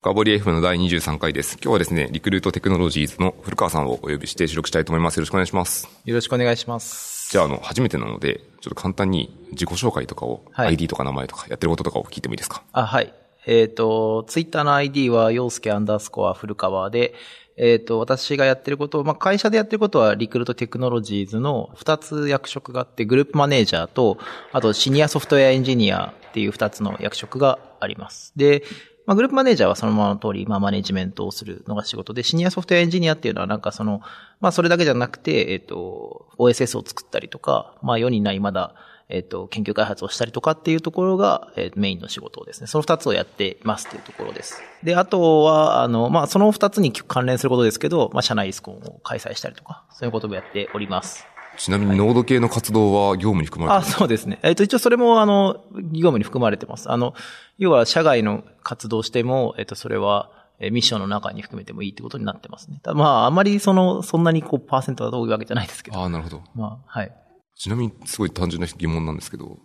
深掘り F の第23回です。今日はですね、リクルートテクノロジーズの古川さんをお呼びして収録したいと思います。よろしくお願いします。よろしくお願いします。じゃあ、あの、初めてなので、ちょっと簡単に自己紹介とかを、はい ID とか名前とかやってることとかを聞いてもいいですか？あ、はい。えっ、と、ツイッターの ID は、陽介アンダースコア古川で、えっ、と、私がやってること、まあ、会社でやってることは、リクルートテクノロジーズの2つ役職があって、グループマネージャーと、あと、シニアソフトウェアエンジニアっていう2つの役職があります。で、まあ、グループマネージャーはそのままの通り、まあ、マネジメントをするのが仕事で、シニアソフトウェアエンジニアっていうのはなんかその、まあ、それだけじゃなくて、えっ、と、OSS を作ったりとか、まあ、世にないまだ、えっ、と、研究開発をしたりとかっていうところが、えーメインの仕事ですね。その二つをやってますっていうところです。で、あとは、あの、まあ、その二つに関連することですけど、まあ、社内イスコンを開催したりとか、そういうこともやっております。ちなみに、ノード系の活動は業務に含まれあ、ているそうですね。えっ、と、一応それも、あの、業務に含まれてます。あの、要は、社外の活動しても、えっ、と、それは、えーミッションの中に含めてもいいってことになってますね。ただまあ、あまりその、そんなにこう、パーセントが多いわけじゃないですけど。ああ、なるほど。まあ、はい。ちなみに、すごい単純な疑問なんですけど、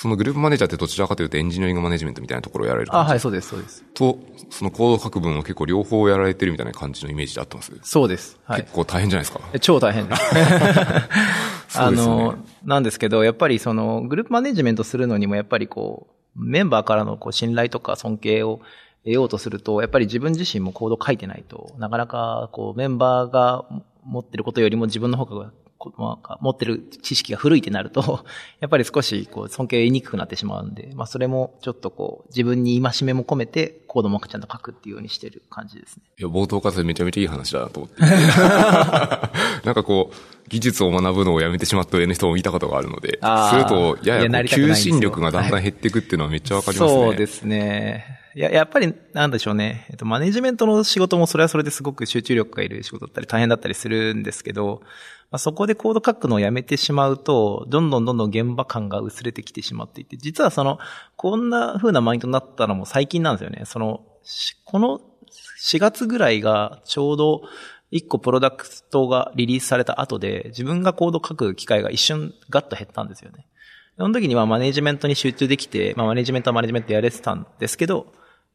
そのグループマネージャーってどちらかというとエンジニアリングマネジメントみたいなところをやられるあ、はい、そうです、そうです。と、そのコード書く分を結構両方やられてるみたいな感じのイメージであってます、そうです。はい結。構大変じゃないですか？え超大変です。あの、なんですけど、やっぱりその、グループマネジメントするのにも、やっぱりこう、メンバーからのこう信頼とか尊敬を得ようとすると、やっぱり自分自身もコード書いてないと、なかなかこう、メンバーが持ってることよりも自分の方が、まあ持ってる知識が古いってなると、やっぱり少しこう尊敬にくくなってしまうんで、まあそれもちょっとこう自分に戒めも込めてコードもちゃんと書くっていうようにしてる感じですね。いや、冒頭からめちゃめちゃいい話だなと思って。なんかこう、技術を学ぶのをやめてしまった上の人も見たことがあるので、すると、やいや求心力がだんだん減っていくっていうのはめっちゃわかりますね。そうですね。や、やっぱり、なんでしょうね。えっと、マネジメントの仕事もそれはそれですごく集中力がいる仕事だったり大変だったりするんですけど、まあ、そこでコード書くのをやめてしまうと、どんどんどんどん現場感が薄れてきてしまっていて、実はその、こんな風なマインドになったのも最近なんですよね。その、この4月ぐらいがちょうど1個プロダクトがリリースされた後で、自分がコード書く機会が一瞬ガッと減ったんですよね。その時にはマネジメントに集中できて、まあマネジメントはマネジメントやれてたんですけど、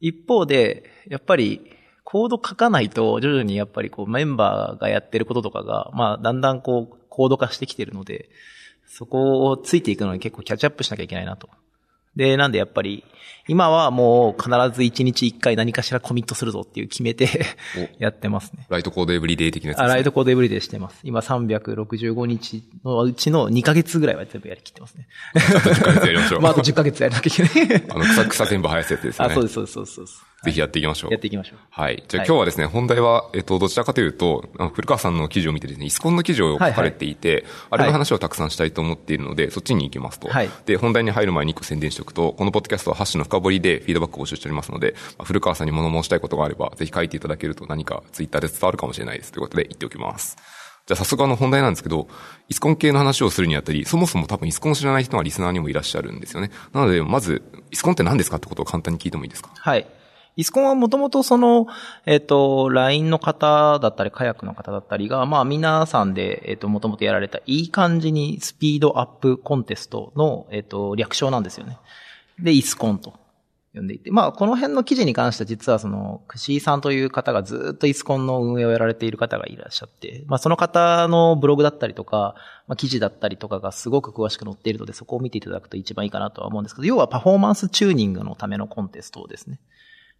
一方で、やっぱりコード書かないと徐々にやっぱりこうメンバーがやってることとかが、まあだんだんこうコード化してきてるので、そこをついていくのに結構キャッチアップしなきゃいけないなと。で、なんでやっぱり、今はもう必ず1日1回何かしらコミットするぞっていう決めて やってますね。ライトコードエブリデイ的なやつあ、です、ね。ライトコードエブリデイしてます。今365日のうちの2ヶ月ぐらいは全部やりきってますね。10ヶ月やりましょう。まあ、あと10ヶ月やらなきゃいけない。あの、草、草全部生やすやつですね。そうです、そうです、そうですそうです。ぜひやっていきましょう。やっていきましょう。はい。じゃあはい今日はですね、本題は、えっと、どちらかというと、古川さんの記事を見てですね、イスコンの記事を書かれていて、あれの話をたくさんしたいと思っているので、そっちに行きますと。はいで、本題に入る前に一個宣伝しておくと、このポッドキャストはハッシュの深掘りでフィードバックを募集しておりますので、まあ古川さんに物申したいことがあれば、ぜひ書いていただけると何かツイッターで伝わるかもしれないです。ということで言っておきます。じゃあ早速あの本題なんですけど、イスコン系の話をするにあたり、そもそも多分イスコンを知らない人がリスナーにもいらっしゃるんですよね。なので、まず、イスコンって何ですかってことを簡単に聞いてもいいですか？はい。イスコンはもともとその、えっ、と、LINE の方だったり、カヤックの方だったりが、まあ皆さんで、えっ、と、もともとやられたいい感じにスピードアップコンテストの、えっ、と、略称なんですよね。で、イスコンと呼んでいて、まあこの辺の記事に関しては実はその、クシーさんという方がずっとイスコンの運営をやられている方がいらっしゃって、まあその方のブログだったりとか、まあ記事だったりとかがすごく詳しく載っているので、そこを見ていただくと一番いいかなとは思うんですけど、要はパフォーマンスチューニングのためのコンテストですね。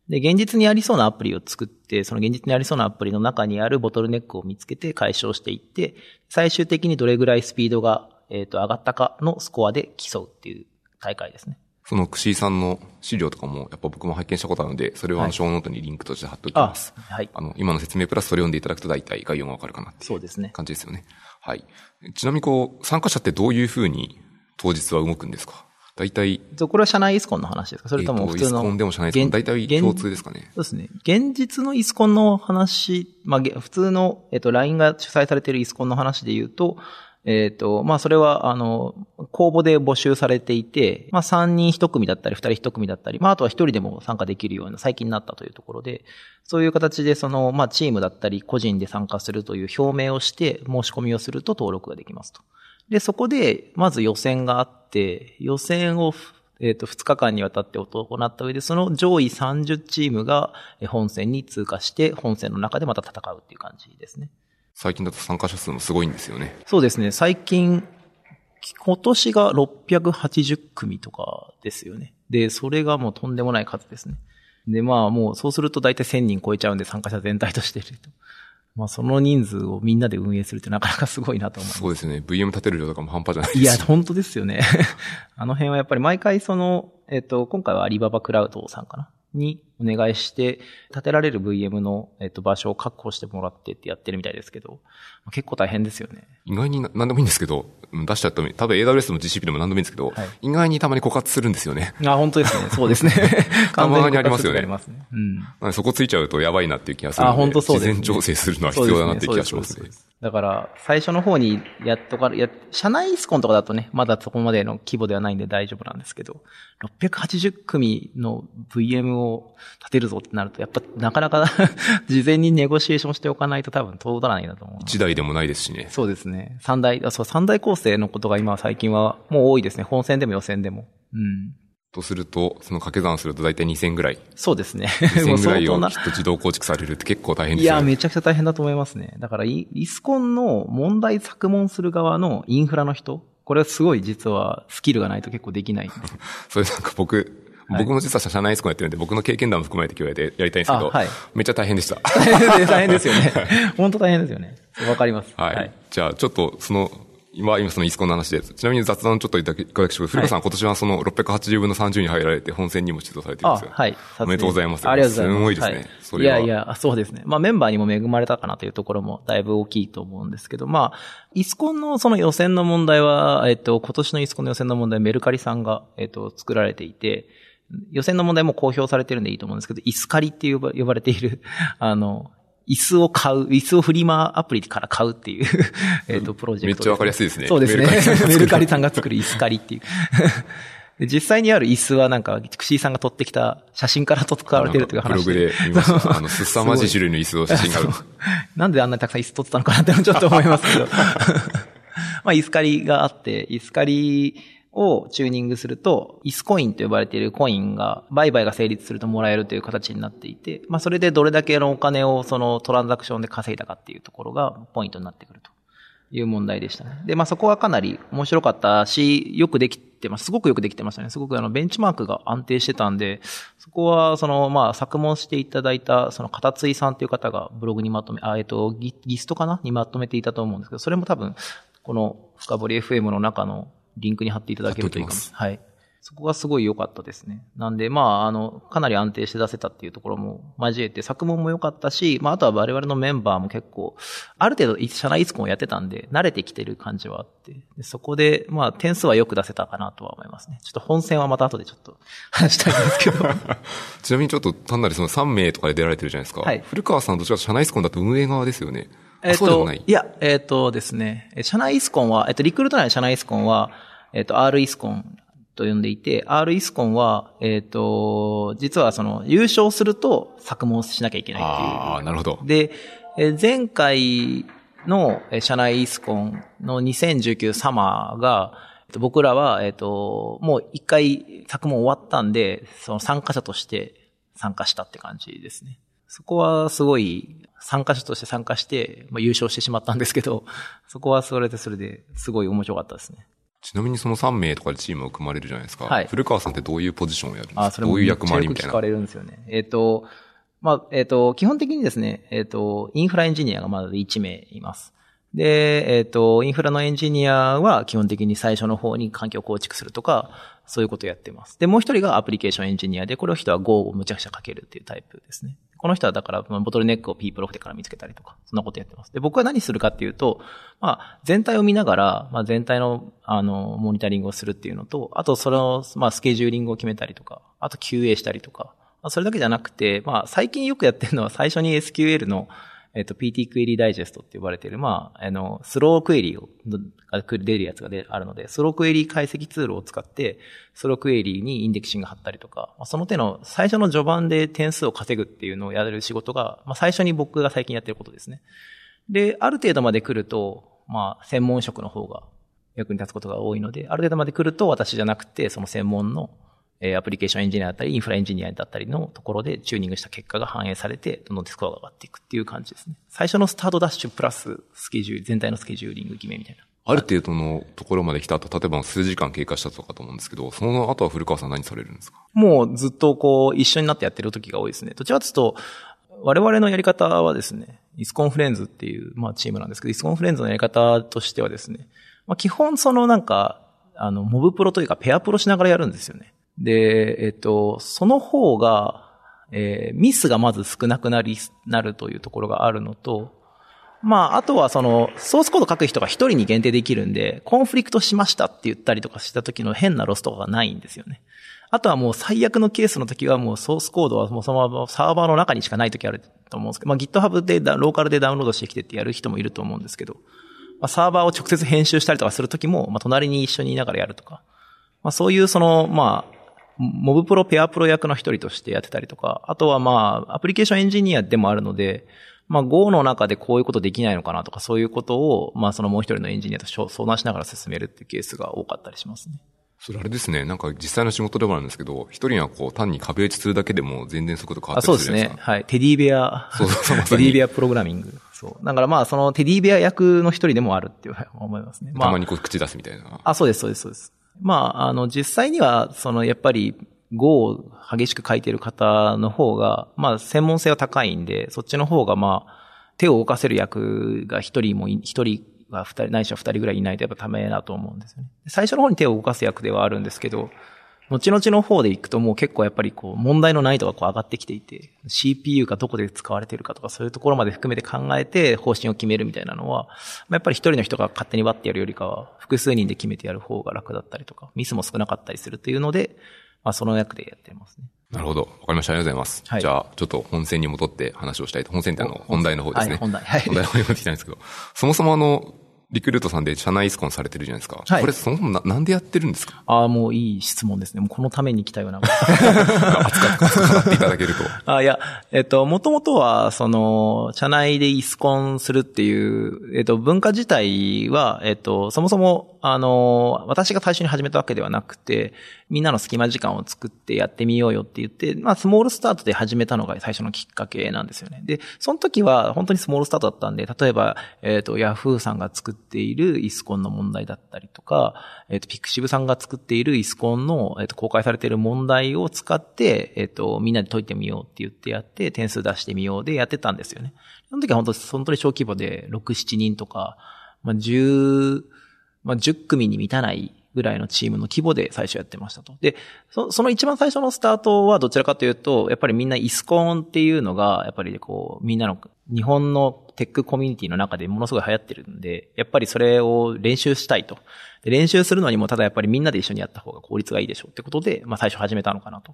で、現実にありそうなアプリを作って、その現実にありそうなアプリの中にあるボトルネックを見つけて解消していって、最終的にどれぐらいスピードが、えっ、と、上がったかのスコアで競うっていう大会ですね。その串井さんの資料とかも、やっぱ僕も拝見したことあるので、それをあの、はいショーノートにリンクとして貼っておきます。はい。あの、今の説明プラスそれを読んでいただくと大体概要がわかるかなっていうそうですね。感じですよね。はい。ちなみにこう、参加者ってどういうふうに当日は動くんですか？大体、これは社内イスコンの話ですか？それとも普通の。イスコンでも社内イスコン現大体現共通ですかねそうですね。現実のイスコンの話、まあ、げ普通の、えっ、と、LINE が主催されているイスコンの話で言うと、えっ、と、まあ、それは、あの、公募で募集されていて、まあ、3人1組だったり、2人1組だったり、まあ、あとは1人でも参加できるような、最近になったというところで、そういう形で、その、まあ、チームだったり、個人で参加するという表明をして、申し込みをすると登録ができますと。で、そこで、まず予選があって、予選を、えっ、と、2日間にわたって行った上で、その上位30チームが本戦に通過して、本戦の中でまた戦うっていう感じですね。最近だと参加者数もすごいんですよね。そうですね。最近、今年が680組とかですよね。で、それがもうとんでもない数ですね。で、まあもうそうすると大体1000人超えちゃうんで参加者全体としてると。まあその人数をみんなで運営するってなかなかすごいなと思います。そうですね。VM 立てる量とかも半端じゃないですいや、本当ですよね。あの辺はやっぱり毎回その、えっ、と、今回はアリババクラウドさんかな？にお願いして、建てられる VM の、えっと、場所を確保してもらってってやってるみたいですけど、結構大変ですよね。意外に何でもいいんですけど、出しちゃった多分 AWS の GCP でも何でもいいんですけど、はい、意外にたまに枯渇するんですよね。あ、本当ですね。そうで すね。たまにありますよね。ありますね。うん。そこついちゃうとやばいなっていう気がするので、あ、本当そうです、ね、事前調整するのは必要だなっていう気がしますね。だから、最初の方にやっとか、や、社内イスコンとかだとね、まだそこまでの規模ではないんで大丈夫なんですけど、680組の VM を立てるぞってなると、やっぱなかなか 事前にネゴシエーションしておかないと多分通らないなと思う。一台でもないですしね。そうですね。三台、あ、そう、三台構成のことが今最近はもう多いですね。本戦でも予選でも。うん。とすると、その掛け算すると大体2000ぐらい。そうですね。2000ぐらいをきっと自動構築されるって結構大変ですよね。いや、めちゃくちゃ大変だと思いますね。だからイ、イスコンの問題作問する側のインフラの人、これはすごい実はスキルがないと結構できない。それなんか僕、僕も実は社内イスコンやってるんで、僕の経験談も含まれて今日ややりたいんですけど、はい、めっちゃ大変でした。大変ですよね。本当大変ですよね。わかります。はい。はい、じゃあ、ちょっとその今、今そのイスコンの話で、ちなみに雑談ちょっといただきましょう。古川さん、今年はその680分の30に入られて本戦にも出場されてるんですよ。はい。おめでとうございます。ありがとうございます。すごいですね。はい、いやいや、そうですね。まあメンバーにも恵まれたかなというところもだいぶ大きいと思うんですけど、まあ、イスコンのその予選の問題は、えっと、今年のイスコンの予選の問題、メルカリさんが、えっと、作られていて、予選の問題も公表されてるんでいいと思うんですけど、イスカリって呼ば呼ばれている、あの、椅子を買う、椅子をフリマアプリから買うっていう えっと、プロジェクト、めっちゃわかりやすいですね。そうですね。メルカリさんが作る椅子借りっていう 実際にある椅子はなんか、クシーさんが撮ってきた写真から撮使われてるという話ブログで見ました。あの、すさまじい種類の椅子を写真がある。なんであんなにたくさん椅子撮ってたのかなってちょっと思いますけど。まあ、椅子借りがあって、椅子借りをチューニングすると、イスコインと呼ばれているコインが、売買が成立するともらえるという形になっていて、まあそれでどれだけのお金をそのトランザクションで稼いだかっていうところがポイントになってくるという問題でしたね。で、まあそこはかなり面白かったし、よくできてます。すごくよくできてましたね。すごくあのベンチマークが安定してたんで、そこはそのまあ作問していただいたその片津さんという方がブログにまとめ、あ、えっとギ、ギストかな？にまとめていたと思うんですけど、それも多分この深掘り FM の中のリンクに貼っていただけるといいかも。はい。そこがすごい良かったですね。なんで、まあ、あの、かなり安定して出せたっていうところも交えて、作文も良かったし、まあ、あとは我々のメンバーも結構、ある程度、社内イスコンをやってたんで、慣れてきてる感じはあって、でそこで、まあ、点数はよく出せたかなとは思いますね。ちょっと本戦はまた後でちょっと話したいんですけど。ちなみにちょっと単なるその3名とかで出られてるじゃないですか。はい。古川さんどちらか社内イスコンだと運営側ですよね。えっ、ー、と、いや、えっ、ー、とですね、社内イスコンは、えっ、ー、と、リクルート内の社内イスコンは、えっ、と、R イスコンと呼んでいて、R イスコンは、えっ、と、実はその、優勝すると作問しなきゃいけないっていう。ああ、なるほど。で、え前回の社内イスコンの2019サマーが、僕らは、えっ、と、もう一回作問終わったんで、その参加者として参加したって感じですね。そこはすごい参加者として参加して、まあ、優勝してしまったんですけど、そこはそれでそれですごい面白かったですね。ちなみにその3名とかでチームを組まれるじゃないですか。はい。古川さんってどういうポジションをやるんですか？あ、それもどういう役回りみたいな？聞かれるんですよね。えっ、ー、と、まあ、えっ、ー、と、基本的にですね、えっ、ー、と、インフラエンジニアがまだ1名います。で、えっ、と、インフラのエンジニアは基本的に最初の方に環境を構築するとか、そういうことをやってます。で、もう一人がアプリケーションエンジニアで、これを人は Go をむちゃくちゃ書けるっていうタイプですね。この人はだから、ボトルネックをピープロフテから見つけたりとか、そんなことやってます。で、僕は何するかっていうと、まあ、全体を見ながら、まあ、全体の、あの、モニタリングをするっていうのと、あと、その、まあ、スケジューリングを決めたりとか、あと QA したりとか、まあ、それだけじゃなくて、まあ、最近よくやってるのは最初に SQL の、えっと、PT クエリダイジェストって呼ばれている、まあ、あの、スロークエリを、が出るやつがあるので、スロークエリ解析ツールを使って、スロークエリにインデクシング貼ったりとか、まあ、その手の最初の序盤で点数を稼ぐっていうのをやる仕事が、まあ、最初に僕が最近やってることですね。で、ある程度まで来ると、まあ、専門職の方が役に立つことが多いので、ある程度まで来ると私じゃなくて、その専門のえー、アプリケーションエンジニアだったり、インフラエンジニアだったりのところでチューニングした結果が反映されて、どんどんスコアが上がっていくっていう感じですね。最初のスタートダッシュプラススケジュール、全体のスケジューリング決めみたいな。ある程度のところまで来た後、例えば数時間経過したとかと思うんですけど、その後は古川さん何されるんですか？もうずっとこう、一緒になってやってる時が多いですね。どちらかというと、我々のやり方はですね、 ISUCON フレンズっていう、まあチームなんですけど、 ISUCON フレンズのやり方としてはですね、まあ基本そのなんか、あの、モブプロというかペアプロしながらやるんですよね。で、えっと、その方が、えー、ミスがまず少なくなり、なるというところがあるのと、まあ、あとはその、ソースコード書く人が一人に限定できるんで、コンフリクトしましたって言ったりとかした時の変なロスとかがないんですよね。あとはもう最悪のケースの時はもうソースコードはもうそのままサーバーの中にしかない時あると思うんですけど、まあ GitHub でローカルでダウンロードしてきてってやる人もいると思うんですけど、まあサーバーを直接編集したりとかする時も、まあ隣に一緒にいながらやるとか、まあそういうその、まあ、モブプロ、ペアプロ役の一人としてやってたりとか、あとはまあ、アプリケーションエンジニアでもあるので、まあ Go の中でこういうことできないのかなとか、そういうことを、まあそのもう一人のエンジニアと相談しながら進めるっていうケースが多かったりしますね。それあれですね。なんか実際の仕事でもあるんですけど、一人はこう単に壁打ちするだけでも全然速度変わってるじゃないですか。あそうですね。はい。テディベア。そうそうそう。テディベアプログラミング。そう。だからまあそのテディベア役の一人でもあるっていう思いますね。まあ、たまにこう口出すみたいな。あ、そうです、そうです、そうです。まあ、あの、実際には、その、やっぱり、語を激しく書いてる方の方が、まあ、専門性は高いんで、そっちの方が、まあ、手を動かせる役が一人も、一人は二人、ないしは二人ぐらいいないとやっぱダメだと思うんですよね。最初の方に手を動かす役ではあるんですけど、後々の方で行くともう結構やっぱりこう問題の難易度がこう上がってきていて、CPU がどこで使われているかとかそういうところまで含めて考えて方針を決めるみたいなのは、やっぱり一人の人が勝手に割ってやるよりかは、複数人で決めてやる方が楽だったりとか、ミスも少なかったりするっていうので、まあその役でやってますね。なるほど。わかりました。ありがとうございます。はい、じゃあ、ちょっと本線に戻って話をしたいと。本線ってあの、本題の方ですね。はい、本題。はい。本題の方に戻ってきたんですけど、そもそもあの、リクルートさんで社内イスコンされてるじゃないですか。はい。これそもそもななんでやってるんですか？ああ、もういい質問ですね。もうこのために来たような。熱くっていただけると。あいや、えっと、もともとは、その、社内でイスコンするっていう、えっと、文化自体は、えっと、そもそも、あの、私が最初に始めたわけではなくて、みんなの隙間時間を作ってやってみようよって言って、まあ、スモールスタートで始めたのが最初のきっかけなんですよね。で、その時は本当にスモールスタートだったんで、例えば、えっ、ー、と、ヤフーさんが作っている ISUCON の問題だったりとか、えっ、ー、と、 pixiv さんが作っている ISUCON の、えっ、ー、と、公開されている問題を使って、えっ、と、みんなで解いてみようって言ってやって、点数出してみようでやってたんですよね。その時は本当、本当に小規模で、6、7人とか、まあ、10、まあ、10組に満たないぐらいのチームの規模で最初やってましたと。で、その一番最初のスタートはどちらかというと、やっぱりみんなイスコーンっていうのが、やっぱりこう、みんなの日本のテックコミュニティの中でものすごい流行ってるんで、やっぱりそれを練習したいと。で練習するのにもただやっぱりみんなで一緒にやった方が効率がいいでしょうってことで、まあ最初始めたのかなと。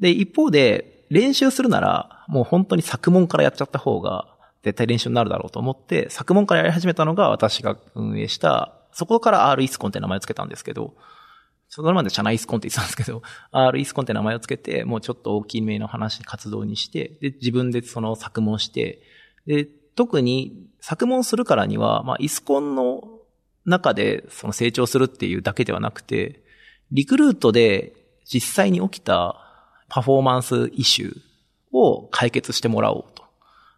で、一方で、練習するなら、もう本当に作問からやっちゃった方が、絶対練習になるだろうと思って、作問からやり始めたのが私が運営したそこから R イスコンって名前を付けたんですけど、それまで社内イスコンって言ってたんですけど、R イスコンって名前を付けて、もうちょっと大きめの話、活動にして、で、自分でその作問して、で、特に作問するからには、まあ、イスコンの中でその成長するっていうだけではなくて、リクルートで実際に起きたパフォーマンスイシューを解決してもらおうと。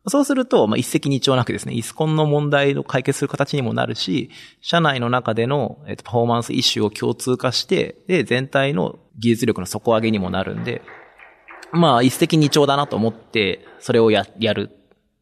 そうすると、まあ、一石二鳥なくですね、イスコンの問題を解決する形にもなるし、社内の中での、えっと、パフォーマンスイシュを共通化して、で、全体の技術力の底上げにもなるんで、まあ、一石二鳥だなと思って、それをや、やる。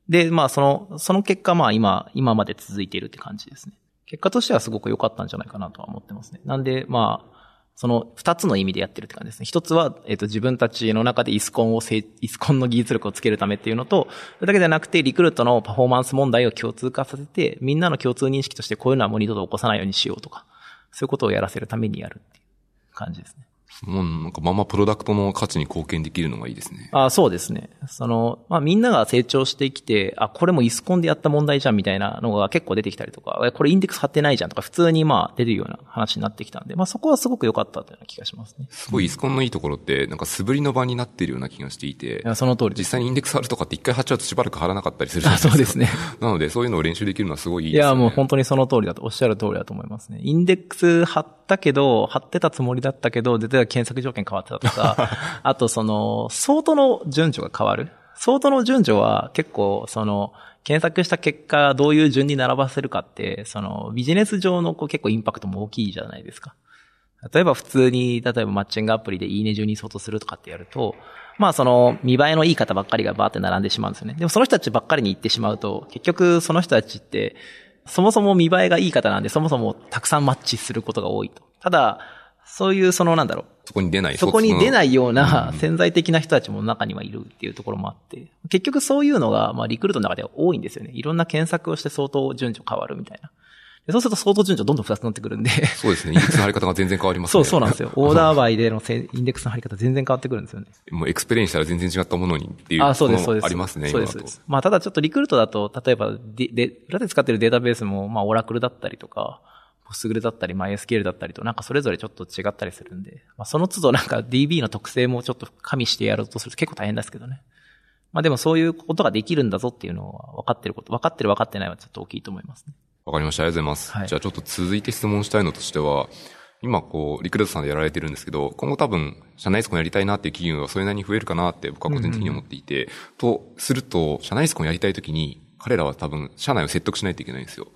で、まあ、その、その結果、まあ、今、今まで続いているって感じですね。結果としてはすごく良かったんじゃないかなとは思ってますね。なんで、まあ、その二つの意味でやってるって感じですね。一つは、えっ、と、自分たちの中でイスコンをせ、イスコンの技術力をつけるためっていうのと、それだけじゃなくて、リクルートのパフォーマンス問題を共通化させて、みんなの共通認識としてこういうのはもう二度と起こさないようにしようとか、そういうことをやらせるためにやるっていう感じですね。もうなんかままプロダクトの価値に貢献できるのがいいですね。あそうですね。その、まあみんなが成長してきて、あ、これもイスコンでやった問題じゃんみたいなのが結構出てきたりとか、これインデックス貼ってないじゃんとか、普通にまあ出るような話になってきたんで、まあそこはすごく良かったというような気がしますね。すごいイスコンのいいところって、なんか素振りの場になっているような気がしていて、いやその通り実際にインデックス貼るとかって一回貼っちゃうとしばらく貼らなかったりするじゃないですか。そうですね。なのでそういうのを練習できるのはすごいいいですね。いやもう本当にその通りだと、おっしゃる通りだと思いますね。インデックス貼ったけど、貼ってたつもりだったけど、絶では検索条件変わってたとか、あとその、相当の順序が変わる。相当の順序は結構、その、検索した結果、どういう順に並ばせるかって、その、ビジネス上のこう結構インパクトも大きいじゃないですか。例えば普通に、例えばマッチングアプリでいいね順に相当するとかってやると、まあその見栄えのいい方ばっかりがバーって並んでしまうんですよね。でもその人たちばっかりに行ってしまうと、結局その人たちって、そもそも見栄えがいい方なんで、そもそもたくさんマッチすることが多いと。ただ、そういうそのなんだろう。そこに出ない。そこに出ないような潜在的な人たちも中にはいるっていうところもあって、結局そういうのが、まあリクルートの中では多いんですよね。いろんな検索をして相当順序変わるみたいな。そうすると相当順序どんどん複雑になってくるんでそうですね。インデックスの貼り方が全然変わりますね。そう、そうなんですよ。ORDER BY でのインデックスの貼り方全然変わってくるんですよね。もう EXPLAIN したら全然違ったものにっていう。あ、そうです、そうです。ありますね、そうです、そうです。まあ、ただちょっとリクルートだと、例えば、で、で、裏で使ってるデータベースも、まあ、オラクルだったりとか、ポスグレだったり、MySQL だったりと、なんかそれぞれちょっと違ったりするんで、まあ、その都度なんか DB の特性もちょっと加味してやろうとすると結構大変ですけどね。まあでもそういうことができるんだぞっていうのは分かってること、分かってる分かってないはちょっと大きいと思いますね。わかりました。ありがとうございます。はい、じゃあちょっと続いて質問したいのとしては、今こう、リクルートさんでやられてるんですけど、今後多分、社内スコンやりたいなっていう企業がそれなりに増えるかなって僕は個人的に思っていて、うんうん、とすると、社内スコンやりたいときに、彼らは多分、社内を説得しないといけないんですよ。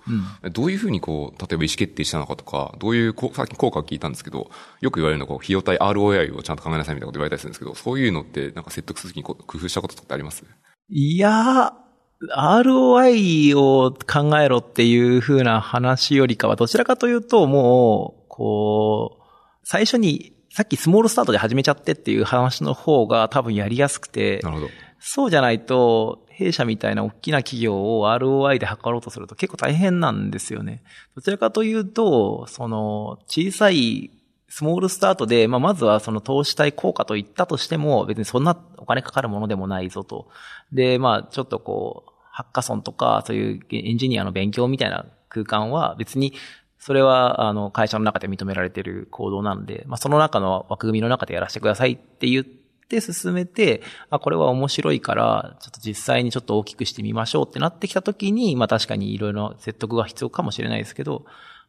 うん、どういうふうにこう、例えば意思決定したのかとか、どういう、さっき効果を聞いたんですけど、よく言われるのは、こう、費用対 ROI をちゃんと考えなさいみたいなこと言われたりするんですけど、そういうのって、なんか説得するときに工夫したことってあります？いやー、ROI を考えろっていう風な話よりかは、どちらかというと、もう、こう、最初に、さっきスモールスタートで始めちゃってっていう話の方が多分やりやすくて、なるほど。そうじゃないと、弊社みたいな大きな企業を ROI で測ろうとすると結構大変なんですよね。どちらかというと、その、小さいスモールスタートで、まあ、まずはその投資対効果と言ったとしても、別にそんなお金かかるものでもないぞと。で、まあ、ちょっとこう、ハッカソンとか、そういうエンジニアの勉強みたいな空間は別に、それは、あの、会社の中で認められている行動なんで、まあ、その中の枠組みの中でやらせてくださいって言って進めて、あ、これは面白いから、ちょっと実際にちょっと大きくしてみましょうってなってきたときに、まあ、確かにいろいろ説得が必要かもしれないですけど、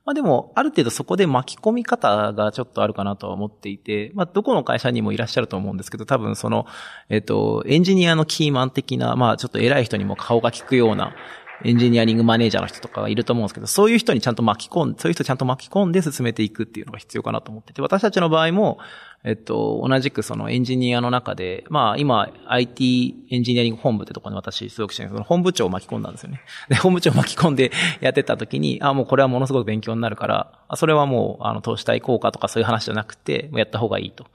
まあでも、ある程度そこで巻き込み方がちょっとあるかなとは思っていて、まあどこの会社にもいらっしゃると思うんですけど、多分その、えっと、エンジニアのキーマン的な、まあちょっと偉い人にも顔が利くような、エンジニアリングマネージャーの人とかがいると思うんですけど、そういう人にちゃんと巻き込んで、そういう人ちゃんと巻き込んで進めていくっていうのが必要かなと思ってて、私たちの場合も、えっと、同じくそのエンジニアの中で、まあ今 IT エンジニアリング本部ってところに私所属してるんですけど、本部長を巻き込んだんですよね。で、本部長を巻き込んで やってた時に、あ、もうこれはものすごく勉強になるから、それはもう、あの、投資対効果とかそういう話じゃなくて、やった方がいいと。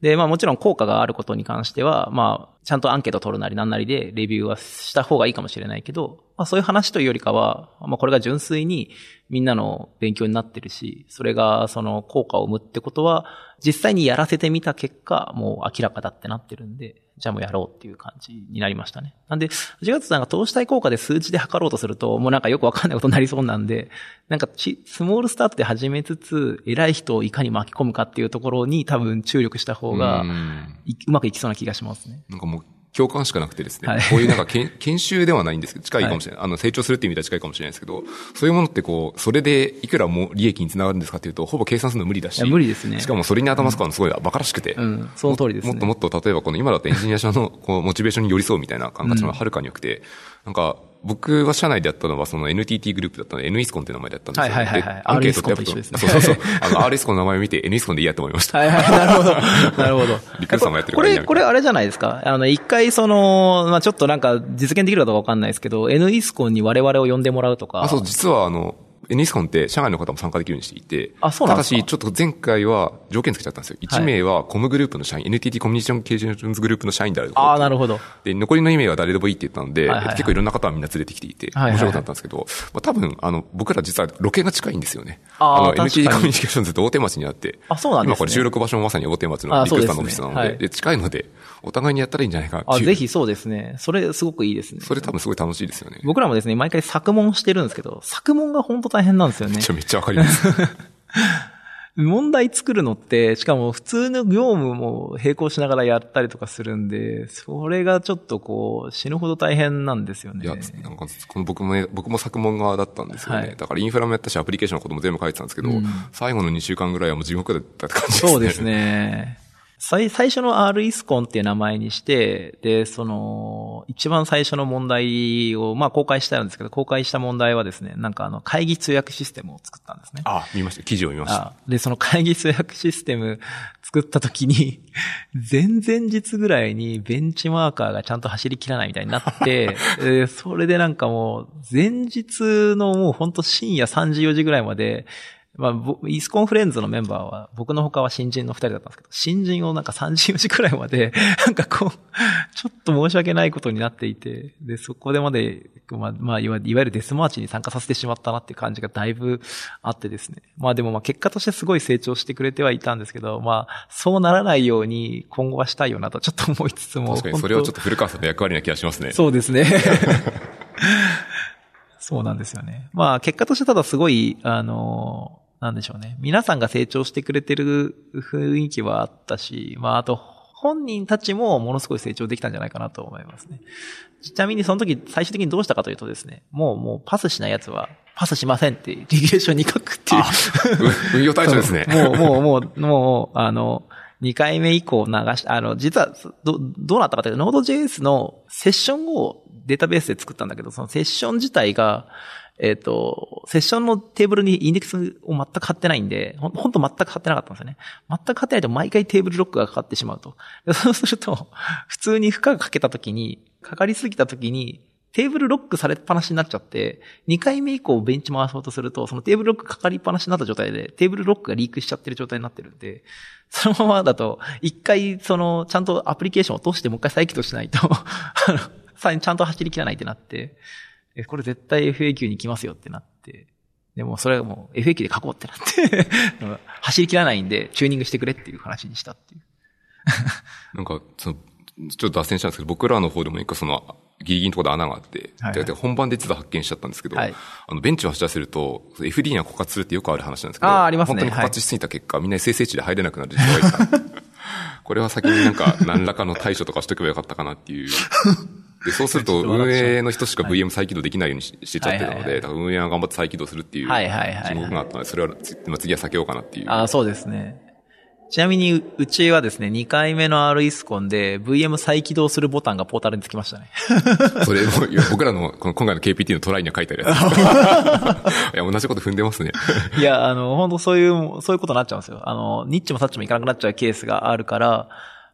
で、まあもちろん効果があることに関しては、まあ、ちゃんとアンケート取るなりなんなりでレビューはした方がいいかもしれないけど、まあそういう話というよりかは、まあこれが純粋にみんなの勉強になってるし、それがその効果を生むってことは、実際にやらせてみた結果、もう明らかだってなってるんで、じゃあもうやろうっていう感じになりましたね。なんで、4月さんが投資対効果で数値で測ろうとすると、もうなんかよくわかんないことになりそうなんで、なんかち、スモールスタートで始めつつ、偉い人をいかに巻き込むかっていうところに多分注力した方が、うまくいきそうな気がしますね。なんかもう共感しかなくてですね、はい、こういうなんか 研修ではないんですけど、近いかもしれない、はい、あの、成長するっていう意味では近いかもしれないですけど、そういうものってこう、それでいくらも利益につながるんですかっていうと、ほぼ計算するの無理だし、無理ですね。しかもそれに頭使うのすごい馬鹿らしくて、うん、その通りですね。もっともっと例えばこの今だとエンジニア社のこうモチベーションに寄り添うみたいな感覚がはるかに良くて、うん、なんか、僕は社内でやったのはその NTT グループだったので N イスコンって名前でやったんですよ。はいはいはい、はい。アンケートってやっぱ、ね、そうそうそう。あの R イスコンの名前を見て N イスコンでいいやと思いました。はいはい、なるほど。なるほど。リクルートさんもやってるこれ、これあれじゃないですか？あの、一回その、まあちょっとなんか実現できるかどうかわかんないですけど、N イスコンに我々を呼んでもらうとか。あ、そう、実はあの、 N-ISUCON って社外の方も参加できるようにしていて、あ、そうなんですか？ただし、ちょっと前回は条件つけちゃったんですよ。1名は Com グループの社員、はい、NTT コミュニケーションズグループの社員であるああ、なるほど。で、残りの2名は誰でもいいって言ったので、はいはいはい、結構いろんな方はみんな連れてきていて、面白かったんですけど、はいはいはい、まあ、多分、あの、僕ら実はロケが近いんですよね。あの、NTT コミュニケーションズって大手町にあって、あ、そうなんですね。今これ収録場所もまさに大手町のリクルートさんのオフィスなので、でねはい、で近いので、お互いにやったらいいんじゃないかなあ、ぜひそうですね。それすごくいいですね。それ多分すごい楽しいですよね。僕らもですね、毎回作問してるんですけど、作問が本当大変なんですよね。めっちゃめっちゃわかります。問題作るのって、しかも普通の業務も並行しながらやったりとかするんで、それがちょっとこう、死ぬほど大変なんですよね。いや、なんか、この僕もね、僕も作問側だったんですよね。はいだからインフラもやったし、アプリケーションのことも全部書いてたんですけど、うん最後の2週間ぐらいはもう地獄だった感じですね。そうですね。最、最初の R イスコンっていう名前にして、で、その、一番最初の問題を、まあ公開したんですけど、公開した問題はですね、なんかあの、会議通訳システムを作ったんですね。あ、見ました。記事を見ました。あで、その会議通訳システム 作った時に、前々日ぐらいにベンチマーカーがちゃんと走りきらないみたいになって、えーそれでなんかもう、前日のもうほんと深夜3時4時ぐらいまで、まあ、ぼイースコンフレンズのメンバーは、僕の他は新人の二人だったんですけど、新人をなんか3時4時くらいまで、なんかこう、ちょっと申し訳ないことになっていて、で、そこでまで、まあ、まあ、いわゆるデスマーチに参加させてしまったなっていう感じがだいぶあってですね。まあでもまあ結果としてすごい成長してくれてはいたんですけど、まあ、そうならないように今後はしたいよなとちょっと思いつつも。確かに、それはちょっと。と古川さんの役割な気がしますね。そうですね。そうなんですよね。まあ結果としてただすごい、あの、なんでしょうね。皆さんが成長してくれてる雰囲気はあったし、まああと、本人たちもものすごい成長できたんじゃないかなと思いますね。ちなみにその時最終的にどうしたかというとですね、もうもうパスしない奴はパスしませんってリレーションに書くっていう。う運用対象ですね。もう、もう、もう、もう、あの、2回目以降流し、あの、実は、ど、どうなったかというと、Node.js のセッションをデータベースで作ったんだけど、そのセッション自体が、えっ、と、セッションのテーブルにインデックスを全く貼ってないんで、ほんと全く貼ってなかったんですよね。全く貼ってないと毎回テーブルロックがかかってしまうと。そうすると、普通に負荷がかけた時に、かかりすぎた時に、テーブルロックされっぱなしになっちゃって、2回目以降ベンチ回そうとすると、そのテーブルロックかかりっぱなしになった状態で、テーブルロックがリークしちゃってる状態になってるんで、そのままだと、一回、その、ちゃんとアプリケーションを通してもう一回再起動しないと、あの、さちゃんと走りきらないってなって、え、これ絶対 FAQ に行きますよってなって、でもそれはもう FAQ で書こうってなって、走りきらないんで、チューニングしてくれっていう話にしたっていう。なんか、その、ちょっと脱線したんですけど、僕らの方でも一個その、ギリギリのところで穴があって、はいはいで本番で実は発見しちゃったんですけど、はいあの、ベンチを走らせると、FD には枯渇するってよくある話なんですけど、あーありますね本当に枯渇しすぎた結果、みんな SSH で入れなくなる事情がいた。これは先になんか、何らかの対処とかしとけばよかったかなっていう。で、そうすると、運営の人しか VM 再起動できないようにししてちゃってたので、運営が頑張って再起動するっていう、はいはいはいはい地獄があったので、それは次は避けようかなっていう。あそうですね。ちなみに、ううちはですね、2回目の R イスコンで VM 再起動するボタンがポータルにつきましたね。それも、いや僕らの、この今回の KPT のトライには書いてあるやつ。いや、同じこと踏んでますね。いや、あの、本当そういう、そういうことになっちゃうんですよ。あの、ニッチもサッチもいかなくなっちゃうケースがあるから、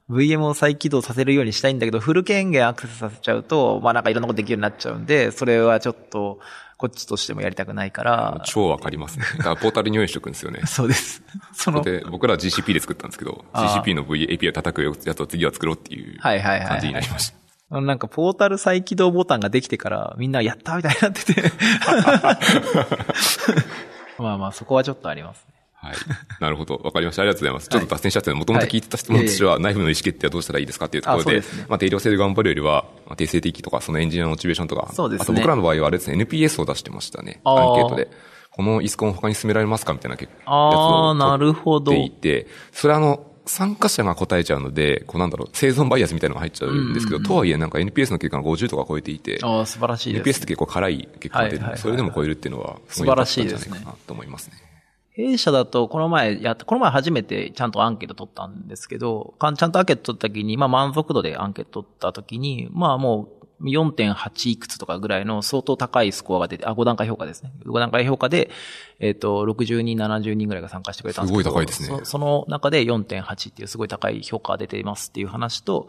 VM を再起動させるようにしたいんだけど、フル権限アクセスさせちゃうと、まあなんかいろんなことできるようになっちゃうんで、それはちょっと、こっちとしてもやりたくないから、超わかりますね。だからポータルに用意しとくんですよね。そうです。その、で、僕らは GCP で作ったんですけど、GCP の VAPI を叩くやつを次は作ろうっていうはいはいはいはい感じになりました。なんかポータル再起動ボタンができてから、みんなやったみたいになってて。まあまあ、そこはちょっとありますね。はい。なるほど。わかりました。ありがとうございます。ちょっと脱線しちゃったので、もともと聞いてた質問としては、内部の意思決定はどうしたらいいですかっていうところでまあ定量性で頑張るよりは、まあ定性的とか、そのエンジニアのモチベーションとか、そうですねあと僕らの場合はあれですね、NPS を出してましたね。アンケートで。このイスコン他に進められますかみたいなやつをなるほど取っていて、それあの、参加者が答えちゃうので、こうなんだろう、生存バイアスみたいなのが入っちゃうんですけど、とはいえなんか NPS の結果が50とか超えていて、ああ、素晴らしいです、NPS って結構辛い結果が出るので、それでも超えるっていうのは、素晴らしいですかなと思いますね。弊社だと、この前やった、この前初めてちゃんとアンケート取ったんですけど、かちゃんとアンケート取った時に、まあ満足度でアンケート取った時に、まあもう4.8いくつとかぐらいの相当高いスコアが出て、あ、5段階評価ですね。5段階評価で、えっ、と、60人、70人ぐらいが参加してくれたんですけど。すごい高いですねそその中で4.8っていうすごい高い評価が出ていますっていう話と、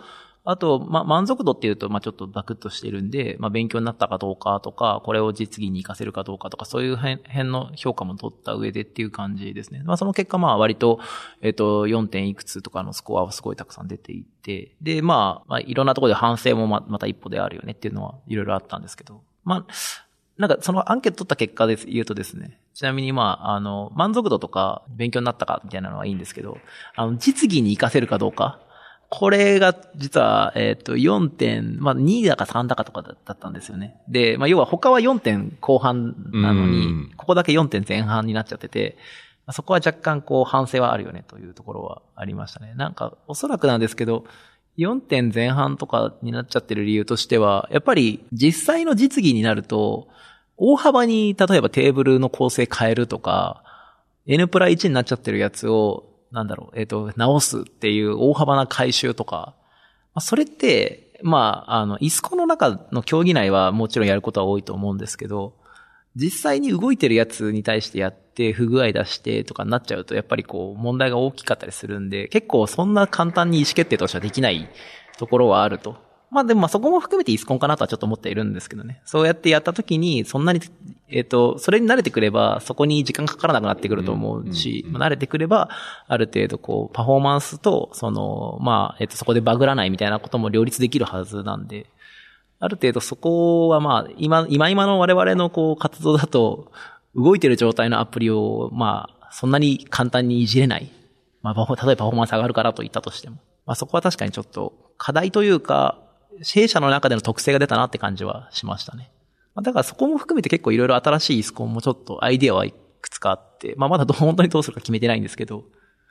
あと、ま、満足度っていうと、ま、ちょっとバクッとしてるんで、ま、勉強になったかどうかとか、これを実技に活かせるかどうかとか、そういう辺の評価も取った上でっていう感じですね。まあ、その結果、まあ、割と、えっ、と、4. 点いくつとかのスコアはすごいたくさん出ていて、で、まあ、まあ、いろんなところで反省もままた一歩であるよねっていうのはいろいろあったんですけど、まあ、なんかそのアンケート取った結果で言うとですね、ちなみにまあ、あの、満足度とか勉強になったかみたいなのはいいんですけど、あの、実技に活かせるかどうか、これが実は、えっ、と、4点、まあ2だか3だかとかだったんですよね。で、まあ要は他は4点後半なのうにん、ここだけ4点前半になっちゃってて、そこは若干こう反省はあるよねというところはありましたね。なんかおそらくなんですけど、4点前半とかになっちゃってる理由としては、やっぱり実際の実技になると、大幅に例えばテーブルの構成変えるとか、N プラ1になっちゃってるやつを、なんだろう、えっ、ー、と、直すっていう大幅な回収とか、まあ、それって、まあ、あの、イスコの中の競技内はもちろんやることは多いと思うんですけど、実際に動いてるやつに対してやって不具合出してとかになっちゃうとやっぱりこう問題が大きかったりするんで結構そんな簡単に意思決定としてはできないところはあると。まあでもまあそこも含めてイスコンかなとはちょっと思っているんですけどね。そうやってやった時にそんなに、えっ、ー、と、それに慣れてくればそこに時間かからなくなってくると思うし、まあ、慣れてくればある程度こうパフォーマンスとその、まあ、えっ、ー、とそこでバグらないみたいなことも両立できるはずなんで、ある程度そこはまあ、今、今今の我々のこう活動だと、動いてる状態のアプリを、まあ、そんなに簡単にいじれない。まあ、例えばパフォーマンス上がるからと言ったとしても。まあそこは確かにちょっと課題というか、弊社の中での特性が出たなって感じはしましたね。まあ、だからそこも含めて結構いろいろ新しいイスコンもちょっとアイディアはいくつかあって、まあまだ 本当にどうするか決めてないんですけど、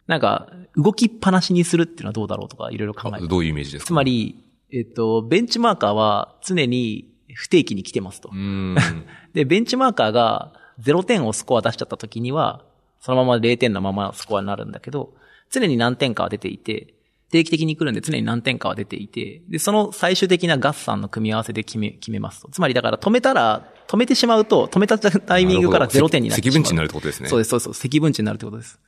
なんか動きっぱなしにするっていうのはどうだろうとかいろいろ考えて。どういうイメージですか？つまり、えっと、ベンチマーカーは常に不定期に来てますと。で、ベンチマーカーが0点をスコア出しちゃった時には、そのまま0点のままスコアになるんだけど、常に何点かは出ていて、定期的に来るんで常に何点かは出ていて、で、その最終的な合算の組み合わせで決め、決めますと。つまりだから止めたら、止めてしまうと、止めたタイミングから0点になってしまう。積分値になるってことですね。そうです、そうです。積分値になるってことです。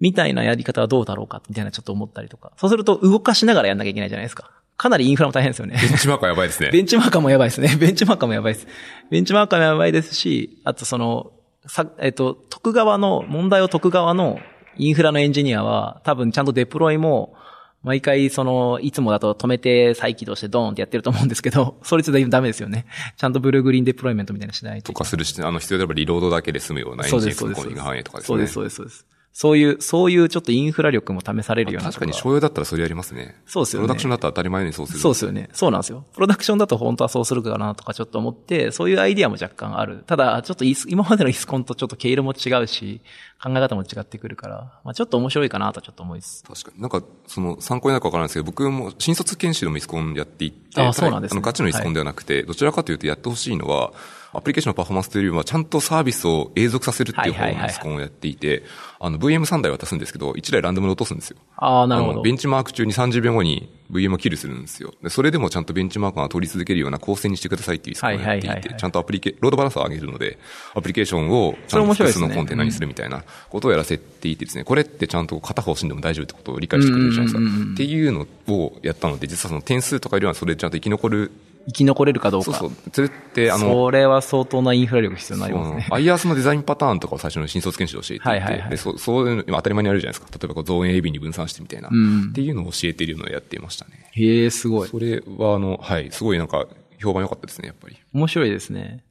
みたいなやり方はどうだろうか、みたいなちょっと思ったりとか。そうすると動かしながらやんなきゃいけないじゃないですか。かなりインフラも大変ですよね。ベンチマーカーやばいですね。ベンチマーカーもやばいですね。ベンチマーカーもやばいです。ベンチマーカーもやばいですし、あとその、さ、えっと、解く側の、問題を解く側のインフラのエンジニアは、多分ちゃんとデプロイも、毎回その、いつもだと止めて再起動してドーンってやってると思うんですけど、それでダメですよね。ちゃんとブルーグリーンデプロイメントみたいなしないと。とかするし、あの、必要であればリロードだけで済むような nginx コンフィグ反映とかですね。そうです、そうです、そうです。そういう、そういうちょっとインフラ力も試されるような。確かに商用だったらそれやりますね。そうですよね。プロダクションだったら当たり前にそうする。そうですよね。そうなんですよ。プロダクションだと本当はそうするかなとかちょっと思って、そういうアイディアも若干ある。ただ、ちょっと今までのイスコンとちょっと毛色も違うし、考え方も違ってくるから、まあちょっと面白いかなとちょっと思います。確かに。なんか、その、参考になるかわからないですけど、僕も新卒研修のイスコンやっていって、あそうなんです、ね、あの、ガチのイスコンではなくて、はい、どちらかというとやってほしいのは、アプリケーションのパフォーマンスというよりは、ちゃんとサービスを永続させるっていう方のミスコンをやっていて、あの、VM3 台渡すんですけど、1台ランダムで落とすんですよ。ああ、なるほど。ベンチマーク中に30秒後に VM をキルするんですよ。で、それでもちゃんとベンチマークが取り続けるような構成にしてくださいっていうスコンをやっていて、ちゃんとアプリケ、ロードバランスを上げるので、アプリケーションをちゃんと複数のコンテナにするみたいなことをやらせていてですね、これってちゃんと片方死んでも大丈夫ってことを理解してくれるじゃないですか。っていうのをやったので、実はその点数とかよりはそれでちゃんと生き残る生き残れるかどうか。そうそう。それって、あの、それは相当なインフラ力必要になりますね。アイアースのデザインパターンとかを最初の新卒研修で教えていて、はいはいはい、でそそういうの、当たり前にあるじゃないですか。例えばこうゾーン AB に分散してみたいな、うん、っていうのを教えているのをやっていましたね。へえ、すごい。それは、あの、はい、すごいなんか、評判良かったですね、やっぱり。面白いですね。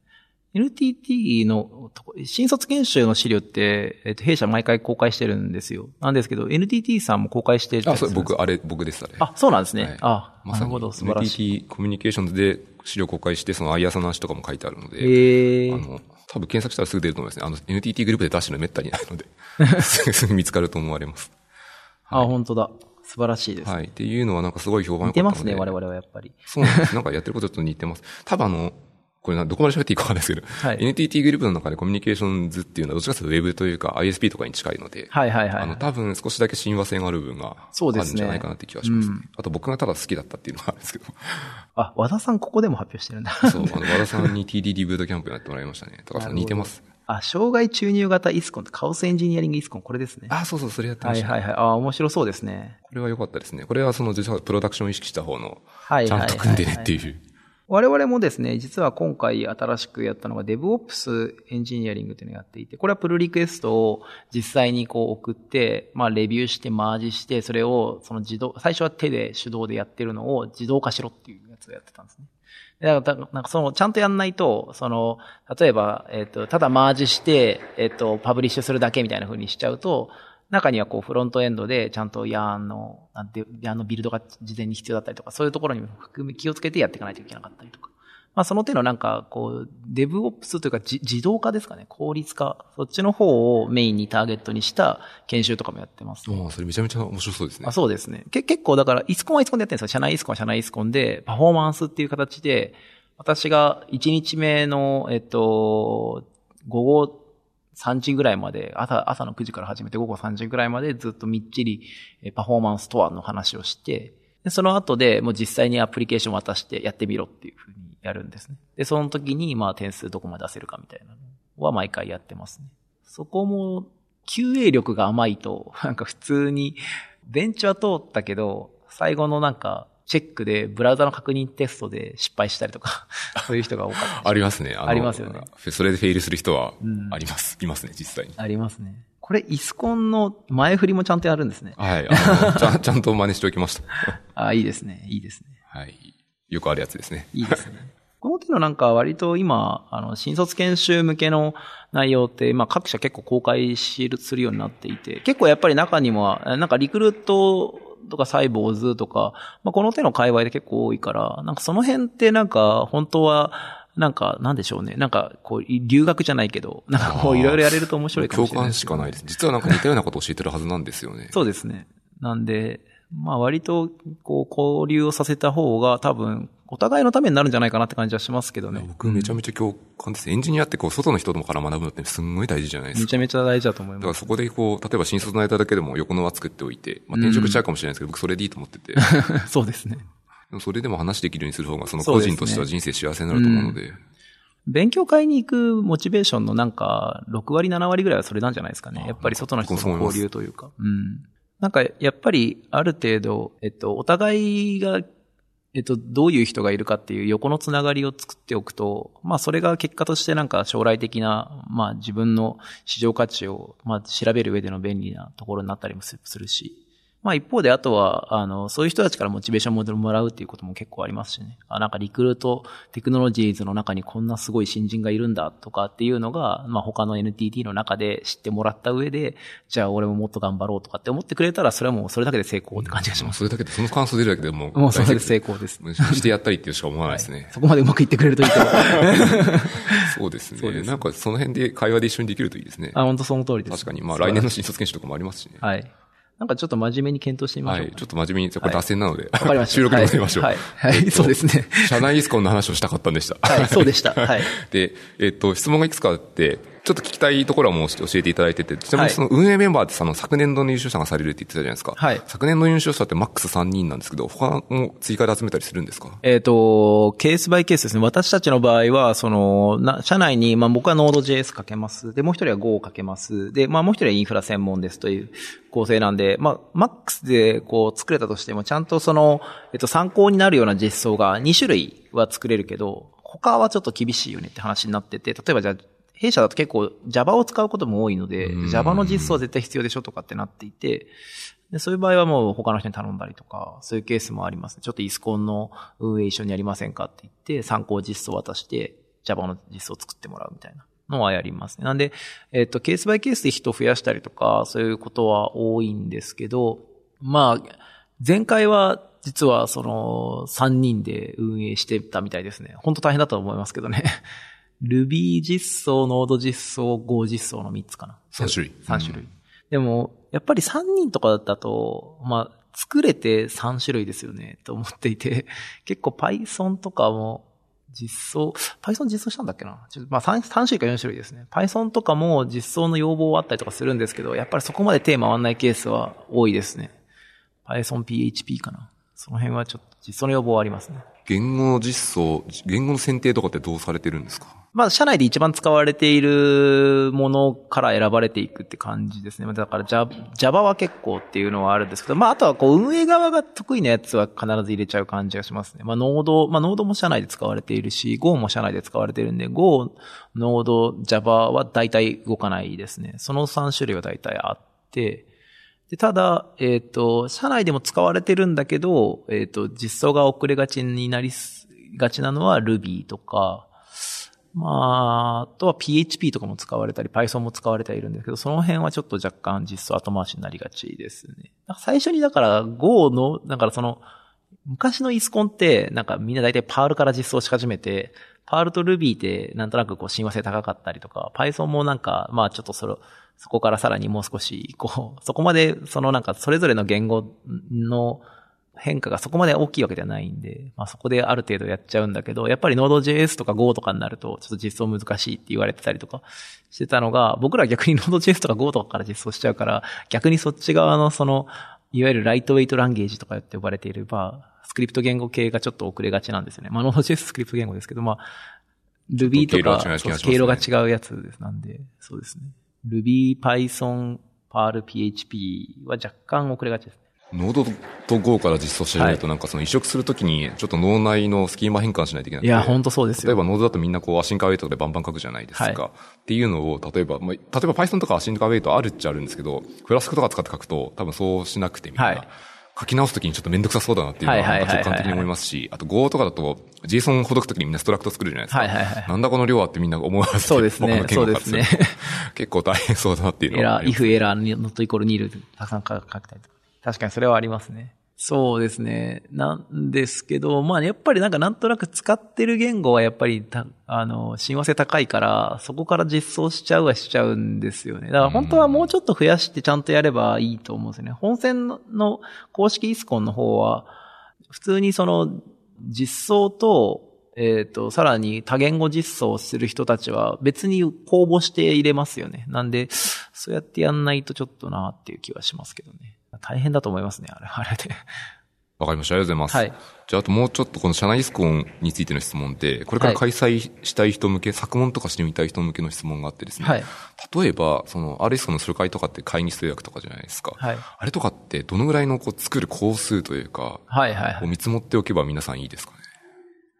NTT の新卒研修の資料って、えっと、弊社毎回公開してるんですよ。なんですけど、NTT さんも公開してるあ、そう、僕、あれ、僕です、あれ。あ、そうなんですね。はい、あ、まさに。なるほど、素晴らしい。NTT コミュニケーションズで資料公開して、そのアイアサの話とかも書いてあるので、えあの、多分検索したらすぐ出ると思いますね。あの、NTT グループで出してるのめったにないので、すぐ見つかると思われます。はい、あ、本当だ。素晴らしいです。はい。っていうのはなんかすごい評判良かったので。似てますね、我々はやっぱり。そうなんです。なんかやってることちょっと似てます。多分あの、これどこまで喋っていいかわかんないですけど、はい、NTT グループの中でコミュニケーションズっていうのはどっちかというとウェブというか ISP とかに近いので、はいはいはい。あの、多分少しだけ親和性がある部分があるんじゃないかなって気がしますね。すねうん、あと僕がただ好きだったっていうのがあるんですけど。あ、和田さんここでも発表してるんだ。そう、あの、和田さんに TDD ブートキャンプやってもらいましたね。高橋さん似てます？あ、障害注入型イスコンカオスエンジニアリングイスコン、これですね。あ、そうそう、それやってました、ね。はいはいはい。あ、面白そうですね。これは良かったですね。これはその、実はプロダクションを意識した方の、ちゃんと組んでねっていう。我々もですね、実は今回新しくやったのが DevOps エンジニアリングというのをやっていて、これはプルリクエストを実際にこう送って、まあレビューしてマージして、それをその自動、最初は手で手動でやってるのを自動化しろっていうやつをやってたんですね。だから、なんかその、ちゃんとやんないと、その、例えば、えっ、と、ただマージして、えっ、と、パブリッシュするだけみたいな風にしちゃうと、中にはこうフロントエンドでちゃんとヤーンの、なんて、ヤーンのビルドが事前に必要だったりとか、そういうところにも含め気をつけてやっていかないといけなかったりとか。まあその手のなんか、こう、デブオプスというか自動化ですかね。効率化。そっちの方をメインにターゲットにした研修とかもやってます、ね。ああ、それめちゃめちゃ面白そうですね。あそうですね。け結構だから、イスコンはイスコンでやってるんですよ。社内イスコンは社内イスコンで、パフォーマンスっていう形で、私が1日目の、えっと、午後3時ぐらいまで、朝、朝の9時から始めて午後3時ぐらいまでずっとみっちりパフォーマンスとはの話をして、でその後でもう実際にアプリケーション渡してやってみろっていうふうにやるんですね。で、その時にまあ点数どこまで出せるかみたいなのは毎回やってますね。そこも QA 力が甘いと、なんか普通にベンチは通ったけど、最後のなんかチェックで、ブラウザの確認テストで失敗したりとか、そういう人が多かった。ありますね。ありますよね。それでフェイルする人は、あります、うん、いますね、実際に。ありますね。これ、イスコンの前振りもちゃんとやるんですね。はい。あのちゃ ちゃんと真似しておきました。あいいですね。いいですね。はい。よくあるやつですね。いいですね。この手のなんか割と今、あの、新卒研修向けの内容って、まあ各社結構公開するようになっていて、結構やっぱり中にも、なんかリクルートとかサイボーズとか、まあ、この手の界隈で結構多いから、なんかその辺ってなんか本当は、なんか、なんでしょうね。なんか、こう、留学じゃないけど、なんかこう、いろいろやれると面白いかもしれない、共感しかないです。実はなんか似たようなことを教えてるはずなんですよね。そうですね。なんで、まあ割と、こう、交流をさせた方が多分、お互いのためになるんじゃないかなって感じはしますけどね。僕めちゃめちゃ共感です。エンジニアってこう、外の人ともから学ぶのってすんごい大事じゃないですか。めちゃめちゃ大事だと思います。だからそこでこう、例えば新卒の間だけでも横の輪作っておいて、まあ転職しちゃうかもしれないですけど、僕それでいいと思ってて。そうですね。それでも話できるようにする方が、その個人としては人生幸せになると思うので。勉強会に行くモチベーションのなんか、6割、7割ぐらいはそれなんじゃないですかね。やっぱり外の人との交流というか。うん。なんか、やっぱり、ある程度、えっと、お互いがえっと、どういう人がいるかっていう横のつながりを作っておくと、まあそれが結果としてなんか将来的な、まあ自分の市場価値を、まあ調べる上での便利なところになったりもするし、まあ一方であとは、あの、そういう人たちからモチベーションモデルもらうっていうことも結構ありますしね。あ、なんかリクルートテクノロジーズの中にこんなすごい新人がいるんだとかっていうのが、まあ他の NTT の中で知ってもらった上で、じゃあ俺ももっと頑張ろうとかって思ってくれたら、それはもうそれだけで成功って感じがします。それだけで、その感想出るだけでもう。もうそれで成功です。してやったりっていうしか思わないですね。はい、そこまでうまくいってくれるといいけど。そうですね。すなんかその辺で会話で一緒にできるといいですね。あ、本当その通りです。確かに。まあ来年の新卒研修とかもありますしね。はい。なんかちょっと真面目に検討してみましょう、はい。ちょっと真面目に、これ脱線なので、はい、かりました。収録に戻りましょう。はい。はい、そうですね。社内イスコンの話をしたかったんでした。はい、そうでした。はい。で、えっと、質問がいくつかあって、ちょっと聞きたいところはもう教えていただいてて、ちなみにその運営メンバーってその昨年度の優勝者がされるって言ってたじゃないですか。はい。昨年度優勝者ってマックス3人なんですけど、他も追加で集めたりするんですか？えっ、ー、と、ケースバイケースですね。私たちの場合は、その、な、社内に、まあ僕は Node.js かけます。で、もう一人は Go をかけます。で、まあもう一人はインフラ専門ですという構成なんで、まあ、マックスでこう作れたとしても、ちゃんとその、えっと、参考になるような実装が2種類は作れるけど、他はちょっと厳しいよねって話になってて、例えばじゃあ、弊社だと結構 Java を使うことも多いので、Java の実装は絶対必要でしょとかってなっていて、でそういう場合はもう他の人に頼んだりとか、そういうケースもあります、ね。ちょっとイスコンの運営一緒にやりませんかって言って、参考実装を渡して、Java の実装を作ってもらうみたいなのはやりますね。なんで、えっ、と、ケースバイケースで人を増やしたりとか、そういうことは多いんですけど、まあ、前回は実はその3人で運営してたみたいですね。本当大変だと思いますけどね。Ruby 実装、Node 実装、Go 実装の3つかな。3種類。3種類。うん、でも、やっぱり3人とかだと、まあ、作れて3種類ですよね、と思っていて、結構 Python とかも実装、Python 実装したんだっけな？ちょまあ3、3種類か4種類ですね。Python とかも実装の要望はあったりとかするんですけど、やっぱりそこまで手回らないケースは多いですね。Python PHP かな。その辺はちょっと実装の要望はありますね。言語の実装、言語の選定とかってどうされてるんですか？まあ、社内で一番使われているものから選ばれていくって感じですね。だから Java は結構っていうのはあるんですけど、まあ、あとはこう、運営側が得意なやつは必ず入れちゃう感じがしますね。まあ、Node、まあ、Node も社内で使われているし、Go も社内で使われているんで、Go、Node、Java は大体動かないですね。その3種類は大体あって、で、ただ、えっ、ー、と、社内でも使われてるんだけど、えっ、ー、と、実装が遅れがちになりがちなのは Ruby とか、まあ、あとは PHP とかも使われたり、Python も使われているんですけど、その辺はちょっと若干実装後回しになりがちですね。最初にだから Go の、だからその、昔のイスコンって、なんかみんな大体パールから実装し始めて、パールと Ruby ってなんとなくこう親和性高かったりとか、Python もなんか、まあちょっとそれ、そこからさらにもう少し、こう、そこまで、そのなんかそれぞれの言語の変化がそこまで大きいわけではないんで、まあそこである程度やっちゃうんだけど、やっぱり Node.js とか Go とかになると、ちょっと実装難しいって言われてたりとかしてたのが、僕らは逆に Node.js とか Go とかから実装しちゃうから、逆にそっち側のその、いわゆるライトウェイトランゲージとかって呼ばれている、まあ、スクリプト言語系がちょっと遅れがちなんですよね。まあ、Node.js スクリプト言語ですけど、まあ、Ruby とか、経路が違うやつですなんで、そうですね。Ruby、Python、Perl、PHP は若干遅れがちですね。ノードと Go から実装し始めると、なんかその移植するときに、ちょっと脳内のスキーマ変換しないといけないいや、本当そうですよ。例えばノードだとみんなこうアシンカーウェイトでバンバン書くじゃないですか。はいっていうのを、例えば、まあ、例えば Python とかアシンカーウェイトあるっちゃあるんですけど、フラスクとか使って書くと多分そうしなくてみんな、はい書き直すときにちょっとめんどくさそうだなっていうのは直感的に思いますし、あと Go とかだと JSON ほどくときにみんなストラクト作るじゃないですか。はいはいはいなんだこの量はってみんな思わずそうですねそうですると 結構大変そうだなっていうのエラー、はあります if エラー、not equal nil たくさん書きたりとか。確かにそれはありますね。そうですね。なんですけど、まあやっぱりなんかなんとなく使ってる言語はやっぱりた、あの、親和性高いから、そこから実装しちゃうはしちゃうんですよね。だから本当はもうちょっと増やしてちゃんとやればいいと思うんですよね。本線の公式イスコンの方は、普通にその実装と、えっ、と、さらに多言語実装する人たちは別に公募して入れますよね。なんで、そうやってやんないとちょっとなっていう気はしますけどね。大変だと思いますね、あれ、あれで。わかりました。ありがとうございます。はいじゃあ、あともうちょっとこの社内イスコンについての質問で、これから開催したい人向け、作問とかしてみたい人向けの質問があってですね。はい例えば、その、RS コンのする会とかって会議室予約とかじゃないですか。はいあれとかってどのぐらいのこう作る工数というか、はいはいはい。こう見積もっておけば皆さんいいですかね。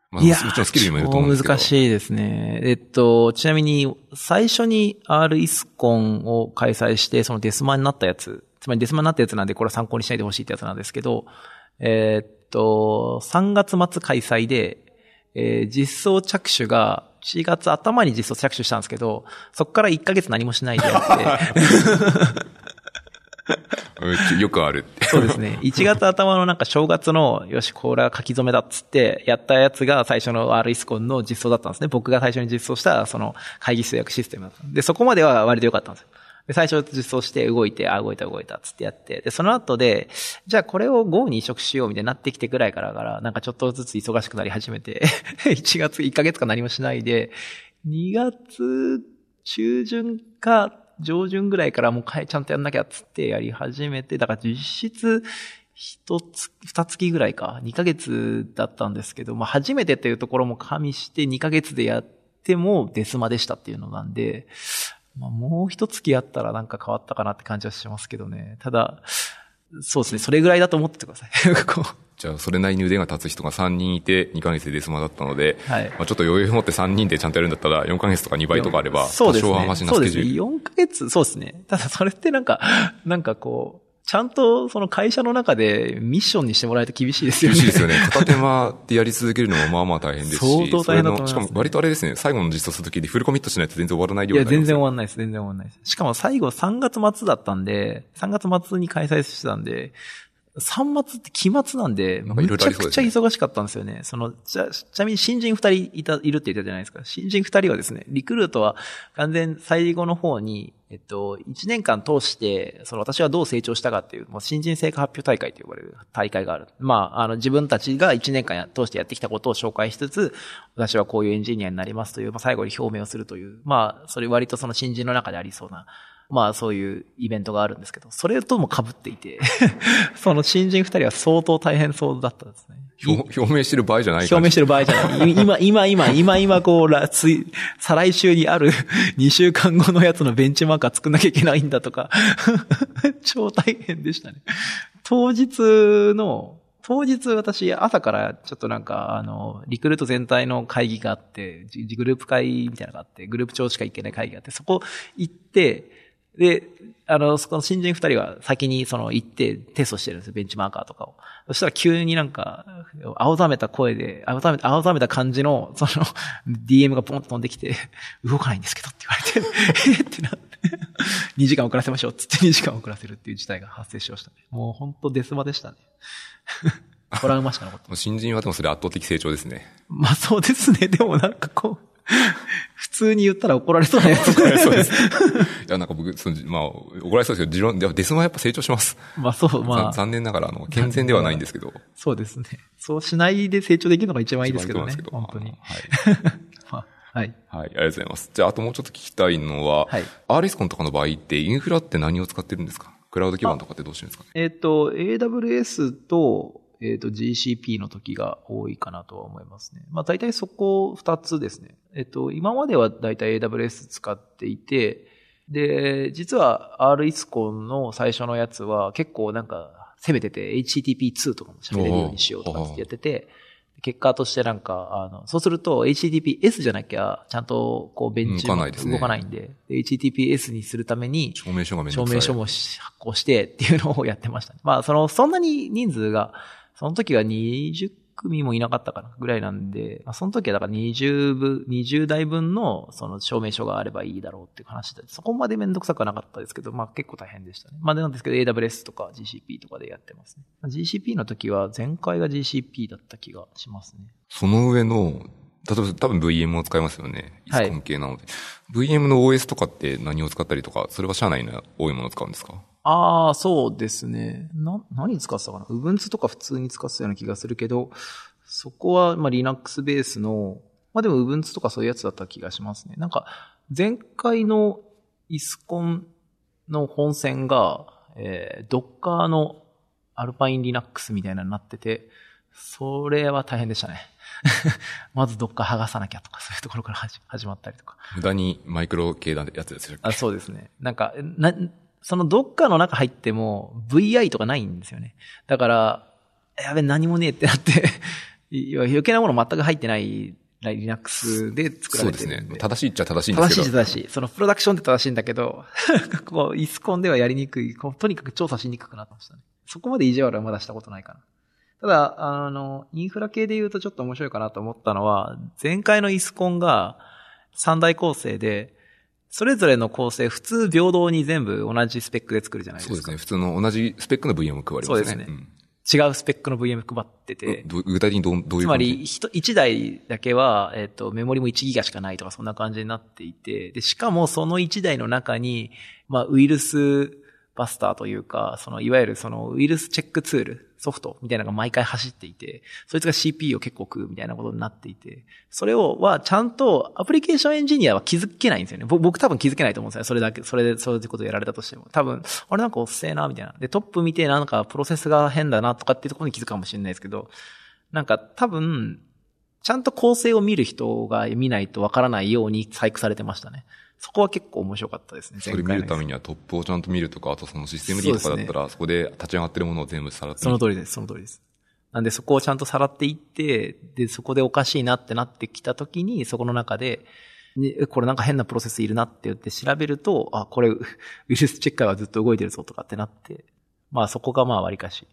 まあ、いやもちろんスキルにもよると思うんですけど。超難しいですね。えっと、ちなみに、最初に R イスコンを開催して、そのデスマになったやつ、つまりデスマになったやつなんで、これは参考にしないでほしいってやつなんですけど、えっと、3月末開催で、えー実装着手が4月頭に実装着手したんですけど、そこから1ヶ月何もしないでやって、うんよくあるって。そうですね。1月頭のなんか正月の、よし、これは書き初めだっつって、やったやつが最初の R イスコンの実装だったんですね。僕が最初に実装した、その会議室予約システムだった。で、そこまでは割と良かったんですよ。で、最初実装して動いて、あ、動いた動いたつってやって、で、その後で、じゃあこれを Go に移植しようみたいになってきてぐらいからから、なんかちょっとずつ忙しくなり始めて、1月、1ヶ月か何もしないで、2月中旬か上旬ぐらいからもうちゃんとやんなきゃっつってやり始めて、だから実質、一つ、二月ぐらいか、二ヶ月だったんですけど、まあ初めてっていうところも加味して二ヶ月でやってもデスマでしたっていうのなんで、まあもう一月やったらなんか変わったかなって感じはしますけどね。ただ、そうですね、それぐらいだと思っててください。じゃあ、それなりに腕が立つ人が3人いて、2ヶ月でデスマだったので、はいまあちょっと余裕を持って3人でちゃんとやるんだったら、4ヶ月とか2倍とかあれば、そうですね。多少はマシなそうですね。スケジュール。4ヶ月、そうですね。ただそれってなんか、なんかこう、ちゃんとその会社の中でミッションにしてもらえると厳しいですよね。厳しいですよね。片手間でやり続けるのもまあまあ大変ですし。相当大変だと思いますねしかも割とあれですね、最後の実装するときでフルコミットしないと全然終わらないいや、量になりますよ全然終わんないです。全然終わんないです。しかも最後3月末だったんで、3月末に開催してたんで、3末って期末なんで、なんかいろいろむちゃくちゃ忙しかったんですよね。その、ちゃ、ちなみに新人2人いた、いるって言ったじゃないですか。新人2人はですね、リクルートは完全最後の方に、えっと、1年間通して、その私はどう成長したかっていう、もう新人成果発表大会と呼ばれる大会がある。まあ、あの、自分たちが1年間や通してやってきたことを紹介しつつ、私はこういうエンジニアになりますという、まあ、最後に表明をするという、まあ、それ割とその新人の中でありそうな、まあそういうイベントがあるんですけど、それとも被っていて、その新人二人は相当大変そうだったんですね。表表明してる場合じゃない表明してる場合じゃない。今、今、今、今、今、こう、らつい、再来週にある 2週間後のやつのベンチマーカー作んなきゃいけないんだとか、超大変でしたね。当日の、当日私朝からちょっとなんか、あの、リクルート全体の会議があって、じグループ会みたいなのがあって、グループ長しか行けない会議があって、そこ行って、で、あの、そこの新人二人は先にその行ってテストしてるんですよ、ベンチマーカーとかを。そしたら急になんか、青ざめた声で、青ざめた、青ざめた感じの、その、DM がポンと飛んできて、動かないんですけどって言われて、えっ？てなって、2時間遅らせましょうっつって2時間遅らせるっていう事態が発生しましたね。もう本当デスマでしたね。トラウマしか残ってない。新人はでもそれ圧倒的成長ですね。まあそうですね。でもなんかこう、普通に言ったら怒られそうなやつ。そうです。いや、なんか僕、その、まあ、怒られそうですけど、持論、でもデスマはやっぱ成長します。まあそう、まあ。ざ残念ながら、あの、健全ではないんですけど。そうですね。そうしないで成長できるのが一番いいですけどね。一番いいと思本当に。いますけど まあはい。はい。はい、ありがとうございます。じゃあ、あともうちょっと聞きたいのは、はい RSCON とかの場合って、インフラって何を使ってるんですか？クラウド基盤とかってどうしてるんですか？ねえっ、と、AWS と、えっ、と、GCP の時が多いかなとは思いますね。まあ、大体そこ二つですね。えっ、と、今までは大体 AWS 使っていて、で、実は RISCON の最初のやつは結構なんか攻めてて HTTP2 とかも喋れるようにしようとかってやってて、結果としてなんか、あの、そうすると HTTPS じゃなきゃ、ちゃんとこうベンチ動かないですね動かないんで、で HTTPS にするために、証明書がめんどくさい。証明書もし発行してっていうのをやってましたね。まあ、その、そんなに人数が、その時は20組もいなかったかなぐらいなんで、まあ、その時はだから20分、20台分のその証明書があればいいだろうっていう話で、そこまでめんどくさくはなかったですけど、まあ結構大変でしたね。まあなんですけど AWS とか GCP とかでやってますね。GCP の時は前回が GCP だった気がしますね。その上の、例えば多分 VM を使いますよね。イはいスコン系なので。VM の OS とかって何を使ったりとか、それは社内の多いものを使うんですか？ああ、そうですね。な、何使ってたかな ?Ubuntu とか普通に使ってたような気がするけど、そこは、まあ、Linux ベースの、まあでも Ubuntu とかそういうやつだった気がしますね。なんか、前回のイスコンの本線が、えー、Docker の Alpine Linux みたいなのになってて、それは大変でしたね。まず Docker 剥がさなきゃとか、そういうところから始始まったりとか。無駄にマイクロ系なやつですよ。あ、そうですね。なんか、な、そのどっかの中入っても VI とかないんですよね。だから、やべ、何もねえってなって、余計なもの全く入ってない Linux で作られてるんで。ね。正しいっちゃ正しいんです正しけど。い正しい。そのプロダクションで正しいんだけど、こう、イスコンではやりにくい。こうとにかく調査しにくくなってましたね。そこまで意地悪はまだしたことないかな。ただ、あの、インフラ系で言うとちょっと面白いかなと思ったのは、前回のイスコンが三大構成で、それぞれの構成普通平等に全部同じスペックで作るじゃないですか。そうですね。普通の同じスペックの VM を配りますね。そうですねん違うスペックの VM 配ってて、ど具体的にどうどういうつまり、一一台だけは、えっ、と、メモリも1ギガしかないとか、そんな感じになっていて、で、しかもその1台の中に、まあ、ウイルスバスターというか、その、いわゆるその、ウイルスチェックツール、ソフトみたいなのが毎回走っていて、そいつが CPU を結構食うみたいなことになっていて、それを、は、ちゃんと、アプリケーションエンジニアは気づけないんですよね。僕多分気づけないと思うんですよ。それだけ、それで、そういうことやられたとしても。多分、あれなんかおっせえな、みたいな。で、トップ見て、なんか、プロセスが変だな、とかっていうところに気づくかもしれないですけど、なんか、多分、ちゃんと構成を見る人が見ないとわからないように細工されてましたね。そこは結構面白かったですね。それ見るためにはトップをちゃんと見るとか、あとそのシステム D とかだったら、そこで立ち上がってるものを全部さらってその通りです、その通りです。なんでそこをちゃんとさらっていって、で、そこでおかしいなってなってきたときに、そこの中で、これなんか変なプロセスいるなって言って調べると、あ、これ、ウイルスチェッカーはずっと動いてるぞとかってなって、まあそこがまあ割かし。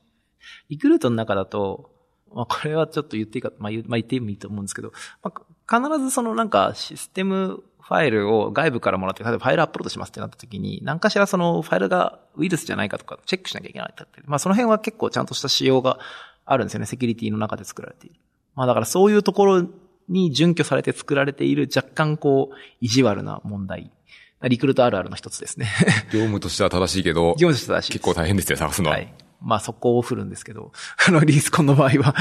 リクルートの中だと、まあこれはちょっと言っていいか、まあ言,、まあ、言ってもいいと思うんですけど、まあ、必ずそのなんかシステムファイルを外部からもらって、例えばファイルアップロードしますってなった時に、何かしらそのファイルがウイルスじゃないかとかチェックしなきゃいけないってまあその辺は結構ちゃんとした仕様があるんですよね。セキュリティの中で作られている。まあだからそういうところに準拠されて作られている若干こう、意地悪な問題。リクルートあるあるの一つですね。業務としては正しいけど、業務としては正しい結構大変ですよ、探すのは。はい。まあそこを振るんですけど、あの、リースコンの場合は。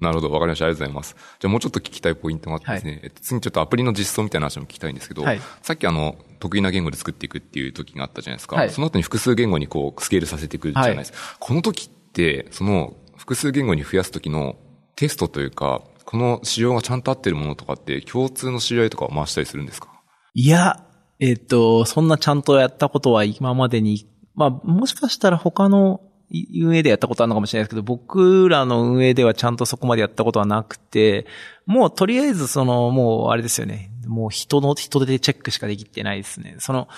なるほど、わかりました。ありがとうございます。じゃあもうちょっと聞きたいポイントがあってですね、えっと、次にちょっとアプリの実装みたいな話も聞きたいんですけど、はいさっきあの、得意な言語で作っていくっていう時があったじゃないですか。はいその後に複数言語にこう、スケールさせていくじゃないですか。この時って、その、複数言語に増やす時のテストというか、この仕様がちゃんと合ってるものとかって、共通の知り合いとかを回したりするんですか？いや、えっ、と、そんなちゃんとやったことは今までに、まあ、もしかしたら他の運営でやったことあるのかもしれないですけど、僕らの運営ではちゃんとそこまでやったことはなくて、もうとりあえずその、もうあれですよね。もう人の、人手でチェックしかできてないですね。その、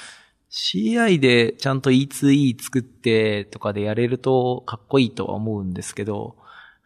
CI でちゃんと E2E 作ってとかでやれるとかっこいいとは思うんですけど、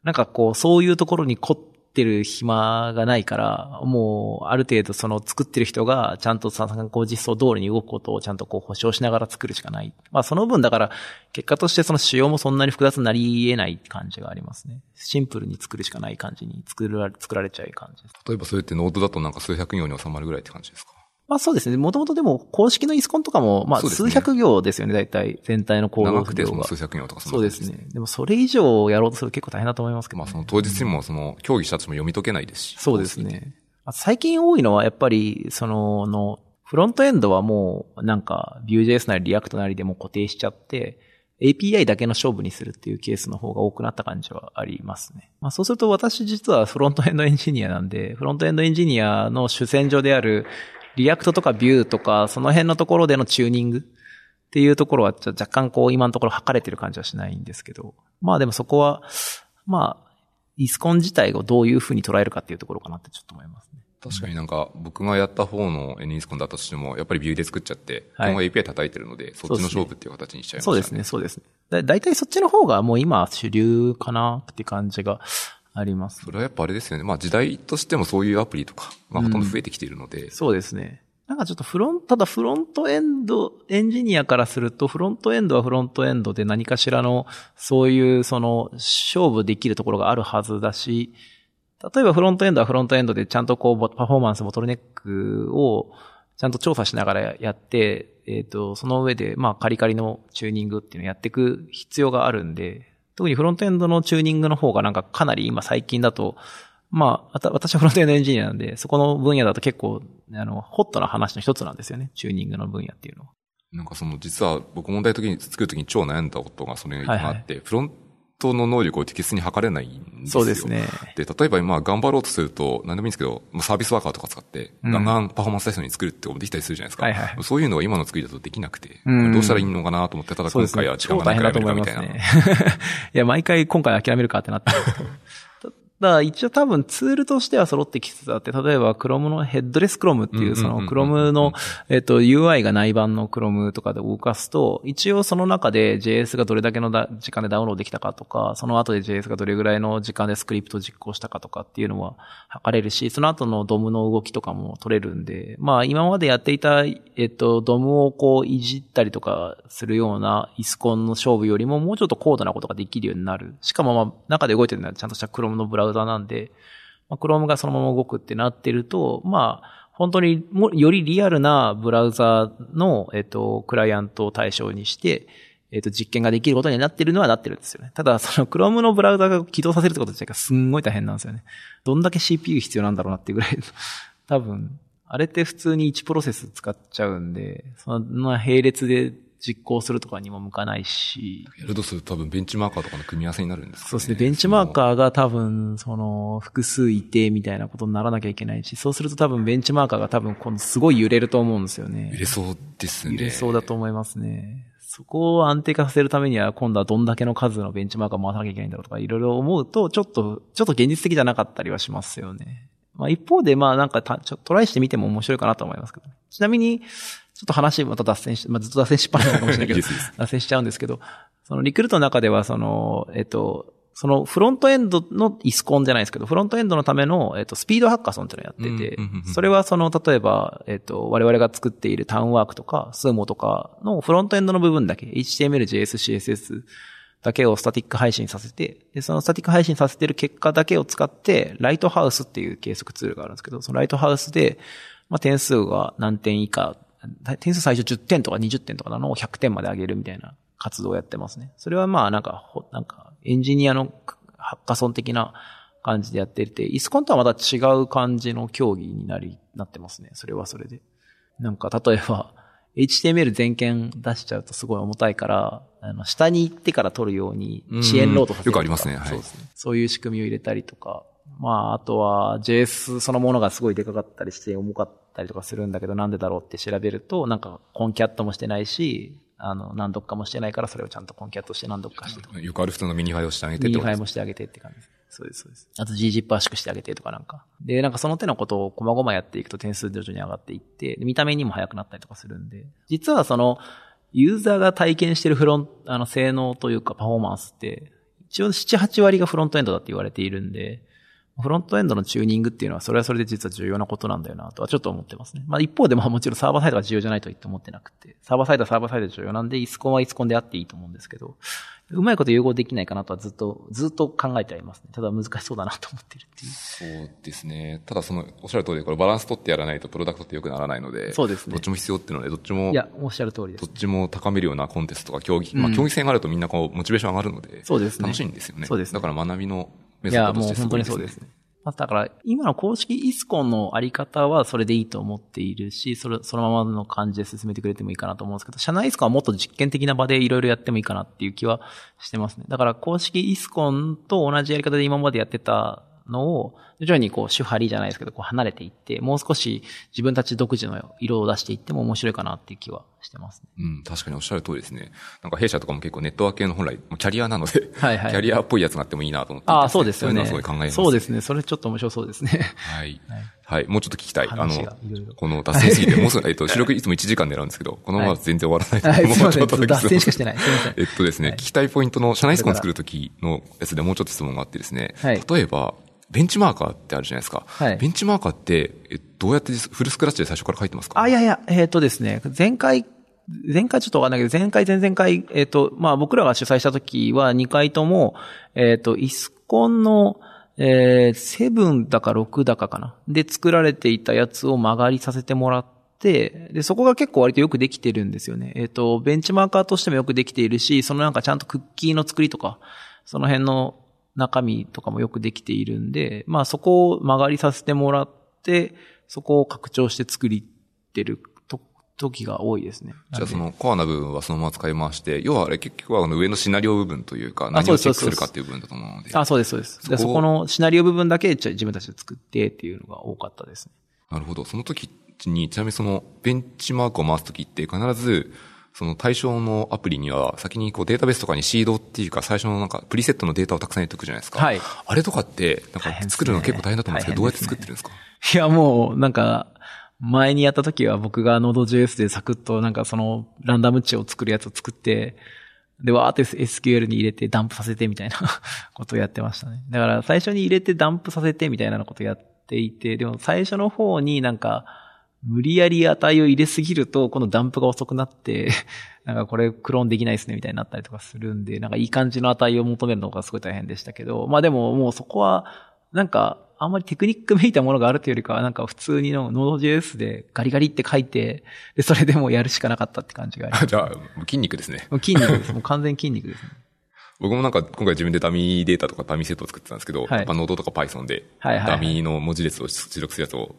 なんかこう、そういうところに凝っってる暇がないから、もうある程度その作ってる人がちゃんと参考実装通りに動くことをちゃんとこう保証しながら作るしかない。まあその分だから結果としてその仕様もそんなに複雑になり得ない感じがありますね。シンプルに作るしかない感じに作られ作られちゃう感じです。例えばそれって Node だとなんか数百行に収まるぐらいって感じですか？まあそうですね。もともとでも公式の ISUCON とかも、まあ数百行ですよね、大体全体のコード長くて数百行とかんなそうですね。でもそれ以上やろうとすると結構大変だと思いますけど、ね。まあその当日にもその競技者たちも読み解けないですし。そうですね。あ最近多いのはやっぱり、その、の、フロントエンドはもう、なんか、Vue.js なり React なりでも固定しちゃって、API だけの勝負にするっていうケースの方が多くなった感じはありますね。まあそうすると私実はフロントエンドエンジニアなんで、フロントエンドエンジニアの主戦場である React とか Vue とか、その辺のところでのチューニングっていうところは若干こう今のところ測れてる感じはしないんですけど、まあでもそこは、まあ、イスコン自体をどういうふうに捉えるかっていうところかなってちょっと思いますね。確かになんか僕がやった方の NESCON だったとしても、やっぱりビューで作っちゃって、はい今後 API 叩いてるので、そっちの勝負っていう形にしちゃいましたそうですね、そうですね。だ大体そっちの方がもう今主流かなって感じがあります。それはやっぱあれですよね。まあ時代としてもそういうアプリとか、まあほとんど増えてきているので、そうですね。なんかちょっとフロント、ただフロントエンド、エンジニアからすると、フロントエンドはフロントエンドで何かしらの、そういうその、勝負できるところがあるはずだし、例えばフロントエンドはフロントエンドでちゃんとこう、パフォーマンス、ボトルネックをちゃんと調査しながらやって、えっ、と、その上で、まあ、カリカリのチューニングっていうのをやっていく必要があるんで、特にフロントエンドのチューニングの方がなんかかなり今最近だと、まあ、あた私はフロントエンドエンジニアなんで、そこの分野だと結構、あの、ホットな話の一つなんですよね。チューニングの分野っていうのは。なんかその実は僕問題時に作る時に超悩んだことがそれがあって、フロントの能力を適切に測れないんですよ。そうですね。で、例えば今頑張ろうとすると、何でもいいんですけど、サービスワーカーとか使って、うんガンガンパフォーマンス対象に作るってこともできたりするじゃないですか。はいはいそういうのが今の作りだとできなくて、うんどうしたらいいのかなと思って、ただ今回は。時間がないからやめるかみたいな。ね。いや、毎回今回諦めるかってなった。だから一応多分ツールとしては揃ってきつつあって、例えば Chrome のヘッドレス Chrome っていうその Chrome の、えっと UI が内版の Chrome とかで動かすと、一応その中で JS がどれだけのだ時間でダウンロードできたかとか、その後で JS がどれぐらいの時間でスクリプトを実行したかとかっていうのは測れるし、その後の DOM の動きとかも取れるんで、まあ今までやっていた、えっと DOM をこういじったりとかするようなイスコンの勝負よりももうちょっと高度なことができるようになる。しかもまあ中で動いてるのはちゃんとした Chrome のブラウウザなんで、まあ、Chrome がそのまま動くってなってると、まあ、本当にも、よりリアルなブラウザの、えっと、クライアントを対象にして、えっと、実験ができることになってるのはなってるんですよね。ただ、その Chrome のブラウザが起動させるってこと自体がすんごい大変なんですよね。どんだけ CPU 必要なんだろうなっていうぐらい、多分、あれって普通に1プロセス使っちゃうんで、そんな並列で実行するとかにも向かないし、やるとすると多分ベンチマーカーとかの組み合わせになるんですかねそうですね。ベンチマーカーが多分、その、複数いてみたいなことにならなきゃいけないし、そうすると多分ベンチマーカーが多分今度すごい揺れると思うんですよね。入れそうですね。揺れそうだと思いますね。そこを安定化させるためには、今度はどんだけの数のベンチマーカー回さなきゃいけないんだろうとか、いろいろ思うと、ちょっと、ちょっと現実的じゃなかったりはしますよね。まあ一方で、まあなんかたちょトライしてみても面白いかなと思いますけど、ちなみに、ちょっと話また脱線し、まあずっと脱線しっぱなしかもしれないけど 脱線しちゃうんですけど、そのリクルートの中では、その、えっと、そのフロントエンドのイスコンじゃないですけど、フロントエンドのための、えっと、スピードハッカソンっていうのをやっててそれはその、例えば、えっと、我々が作っているタウンワークとか、スーモとかのフロントエンドの部分だけ、HTML、JS、CSS だけをスタティック配信させて、で、そのスタティック配信させてる結果だけを使って、ライトハウスっていう計測ツールがあるんですけど、そのライトハウスで、まあ、点数が何点以下、点数最初10点とか20点とかなのを100点まで上げるみたいな活動をやってますね。それはまあなんか、ほなんか、エンジニアのハッカソン的な感じでやっていて、イスコンとはまた違う感じの競技になり、なってますね。それはそれで。なんか、例えば、HTML 全件出しちゃうとすごい重たいから、あの、下に行ってから取るように遅延ロードさせるよくありますねはいそうですね。そういう仕組みを入れたりとか、まあ、あとは JS そのものがすごいでかかったりして重かったりとかするんだけど、なんでだろうって調べると、なんかコンキャットもしてないし、あの、何読かもしてないから、それをちゃんとコンキャットして何読かして。よくある普通の minify をしてあげてミニファイもしてあげてって感じです。そうです、そうです。あと gzip 圧縮してあげてとかなんか。で、なんかその手のことを細々やっていくと点数徐々に上がっていって、で見た目にも速くなったりとかするんで、実はその、ユーザーが体験してるフロント、あの、性能というかパフォーマンスって、一応7、8割がフロントエンドだって言われているんで、フロントエンドのチューニングっていうのは、それはそれで実は重要なことなんだよな、とはちょっと思ってますね。まあ一方でまあもちろんサーバーサイドが重要じゃないと言って思ってなくて、サーバーサイドはサーバーサイドで重要なんで、 ISUCON は ISUCON であっていいと思うんですけど、うまいこと融合できないかなとはずっと、ずっと考えてありますね。ただ難しそうだなと思ってるっていう。そうですね。ただその、おっしゃる通りで、これバランス取ってやらないとプロダクトって良くならないので、そうですねどっちも必要っていうので、どっちも、いや、おっしゃる通りですどっ。ちも高めるようなコンテストとか競技、まあ競技戦があるとみんなこう、モチベーション上がるので、そうですね楽しいんですよね。そうですねだから学びのメいや、ソッドとしてもう本当に。そうですね。まあ、だから、今の公式イスコンのあり方はそれでいいと思っているし、それ、そのままの感じで進めてくれてもいいかなと思うんですけど、社内イスコンはもっと実験的な場でいろいろやってもいいかなっていう気はしてますね。だから、公式イスコンと同じやり方で今までやってたのを、徐々にこう、主張りじゃないですけど、こう離れていって、もう少し自分たち独自の色を出していっても面白いかなっていう気はしてますね。うん、確かにおっしゃる通りですね。なんか弊社とかも結構ネットワーク系の本来、キャリアなので、はいはいキャリアっぽいやつがあってもいいなと思っていてああ、そうですよね。そういうのはすごい考えます。そうですね。それちょっと面白そうですね。はい。はい。もうちょっと聞きたい。あ話のこの脱線すぎて、もうすぐ、えっと、収録いつも1時間狙うんですけど、このまま全然終わらないので、はい。もうちょっと脱線しかしてない。すいません。えっとですね、聞きたいポイントの、社内スコン作るときのやつでもうちょっと質問があってですね、はい例えば、ベンチマーカーってあるじゃないですか。はいベンチマーカーって、えどうやってフルスクラッチで最初から書いてますか？あ、いやいや、えっ、とですね、前回、前回ちょっとわかんないけど、前回、前々回、えっ、と、まあ僕らが主催した時は2回とも、えっ、と、イスコンの、えー、7だか6だかかな。で作られていたやつを曲がりさせてもらって、で、そこが結構割とよくできてるんですよね。えっ、と、ベンチマーカーとしてもよくできているし、そのなんかちゃんとクッキーの作りとか、その辺の中身とかもよくできているんで、まあそこを曲がりさせてもらって、そこを拡張して作りてると時が多いですね。じゃあそのコアな部分はそのまま使い回して、要はあれ結局はあの上のシナリオ部分というか、何をチェックするかっていう部分だと思うので。あ、そうです、そうです。そそこのシナリオ部分だけじゃあ自分たちで作ってっていうのが多かったですね。なるほど。その時に、ちなみにそのベンチマークを回す時って必ず、その対象のアプリには先にこうデータベースとかにシードっていうか最初のなんかプリセットのデータをたくさん入れておくじゃないですか。はいあれとかって、なんか作るの結構大変だと思うんですけど、どうやって作ってるんですか？いや、もう、なんか、前にやった時は僕が Node.js でサクッとなんかそのランダム値を作るやつを作って、で、わーって SQL に入れてダンプさせてみたいなことをやってましたね。だから最初に入れてダンプさせてみたいなことをやっていて、でも最初の方になんか、無理やり値を入れすぎると、このダンプが遅くなって、なんかこれクローンできないですねみたいになったりとかするんで、なんかいい感じの値を求めるのがすごい大変でしたけど、まあでももうそこは、なんか、あんまりテクニックめいたものがあるというよりかは、なんか普通にの Node.js でガリガリって書いて、で、それでもうやるしかなかったって感じがあります。じゃあ、筋肉ですね。筋肉です。もう完全に筋肉ですね。僕もなんか今回自分でダミーデータとかダミーセットを作ってたんですけど、はい。やっぱ Node とか Python で、はいはいはい。ダミーの文字列を出力するやつを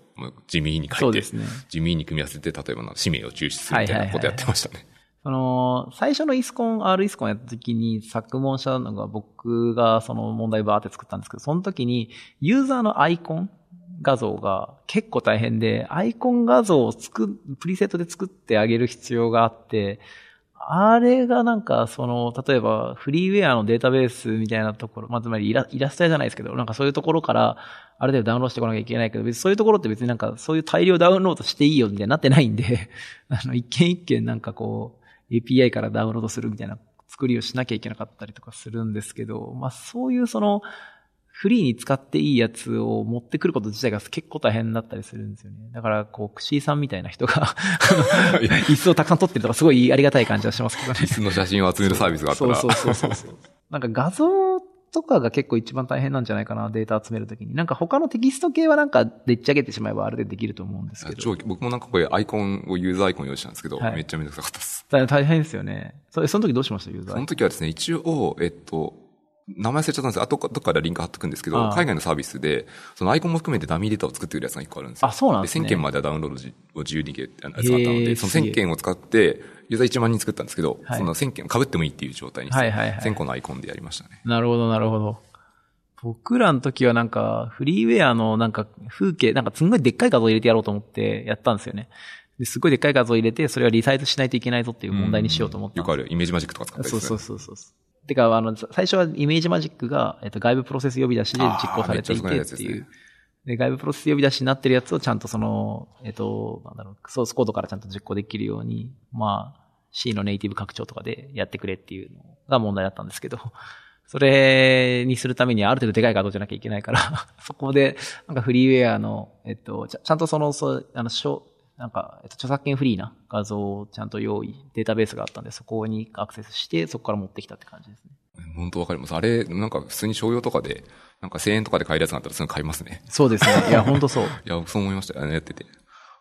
地味に書いて、地味に組み合わせて、例えばな氏名を抽出するみたいなことやってましたね。その、最初のイスコン、R イスコンやった時に作問したのが僕がその問題バーって作ったんですけど、その時にユーザーのアイコン画像が結構大変で、アイコン画像を作、プリセットで作ってあげる必要があって、あれがなんか、その、例えば、フリーウェアのデータベースみたいなところ、まあ、つまりイライラスト屋じゃないですけど、なんかそういうところから、ある程度ダウンロードしてこなきゃいけないけど、別にそういうところって別になんか、そういう大量ダウンロードしていいよみたいになってないんで、あの、一件一件なんかこう、API からダウンロードするみたいな作りをしなきゃいけなかったりとかするんですけど、まあそういうその、フリーに使っていいやつを持ってくること自体が結構大変だったりするんですよね。だから、こう、クシーさんみたいな人が、椅子をたくさん取ってるとかすごいありがたい感じはしますけどね椅。子の写真を集めるサービスがあったら。そうそうそうそう。なんか画像とかが結構一番大変なんじゃないかな、データ集めるときに。なんか他のテキスト系はなんかでっち上げてしまえばあれでできると思うんですけど。超僕もなんかこれアイコンをユーザーアイコン用意したんですけど、はいめっちゃめんどくさかったです。大大変ですよね。それ、その時どうしました？ユーザそのー。時はですね、一応、えっと、名前忘れちゃったんですけど、あとどっかでリンク貼っとくんですけど海外のサービスで、そのアイコンも含めてダミーデータを作ってくるやつが一個あるんですよ。あそうなんですね1000件まではダウンロードじを自由にやつがあったので、その1000件を使って、ユーザー1万人作ったんですけど、はいその1000件被ってもいいっていう状態にして、はいはいはい1000個のアイコンでやりましたね。なるほど、なるほど。僕らの時はなんか、フリーウェアのなんか風景、なんかすんごいでっかい画像入れてやろうと思ってやったんですよね。ですごいでっかい画像入れて、それはリサイズしないといけないぞっていう問題にしようと思ったんですよくあるイメージマジックとか使ったりする。そうそうそうそう。てか、あの、最初はイメージマジックが、えっと、外部プロセス呼び出しで実行されていてっていう。で、外部プロセス呼び出しになってるやつをちゃんとその、えっと、なんだろう、ソースコードからちゃんと実行できるように、まあ、C のネイティブ拡張とかでやってくれっていうのが問題だったんですけど、それにするためにある程度でかい画像じゃなきゃいけないから、そこで、なんかフリーウェアの、えっと、ちゃんとその、そう、あの、なんか、えっと、著作権フリーな画像をちゃんと用意、データベースがあったんで、そこにアクセスして、そこから持ってきたって感じですね。本当わかります。あれ、なんか普通に商用とかで、なんか1000円とかで買えるやつがあったらすぐ買いますね。そうですね。いや、本当そう。いや、そう思いましたよね、やってて。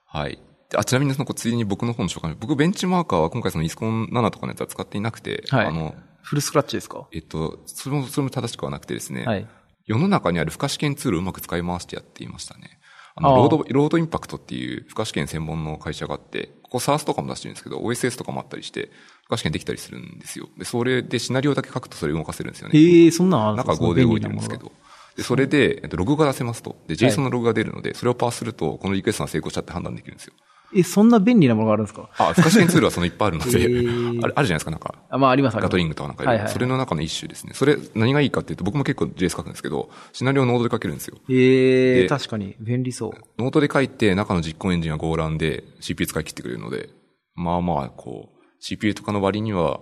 はい。であ、ちなみにその、ついでに僕の方の紹介、僕ベンチマーカーは今回そのイスコン7とかのやつは使っていなくて、はいあの、フルスクラッチですか？えっと、それも、それも正しくはなくてですね、はい。世の中にある負荷試験ツールをうまく使い回してやっていましたね。あの、ロード、 Load Impact っていう負荷試験専門の会社があって、ここ SaaS とかも出してるんですけど、OSS とかもあったりして、負荷試験できたりするんですよ。で、それでシナリオだけ書くとそれ動かせるんですよね。ええそんなんあるんです中が Go で動いてるんですけど。で、それで、えっと、ログが出せますと。で、JSON のログが出るので、それをパースすると、このリクエストが成功したって判断できるんですよ。え、そんな便利なものがあるんですか？あ、負荷試験ツールはそのいっぱいあるので、へーあるじゃないですか、なんか。あ、まあ、あります、 Gatling とかなんかはいはいそれの中の一種ですね。それ、何がいいかっていうと、僕も結構 JS 書くんですけど、シナリオを Node で書けるんですよ。ええで確かに、便利そう。 Node で書いて、中の実行エンジンは Go ランで CPU 使い切ってくれるので、まあまあ、こう、CPU とかの割には、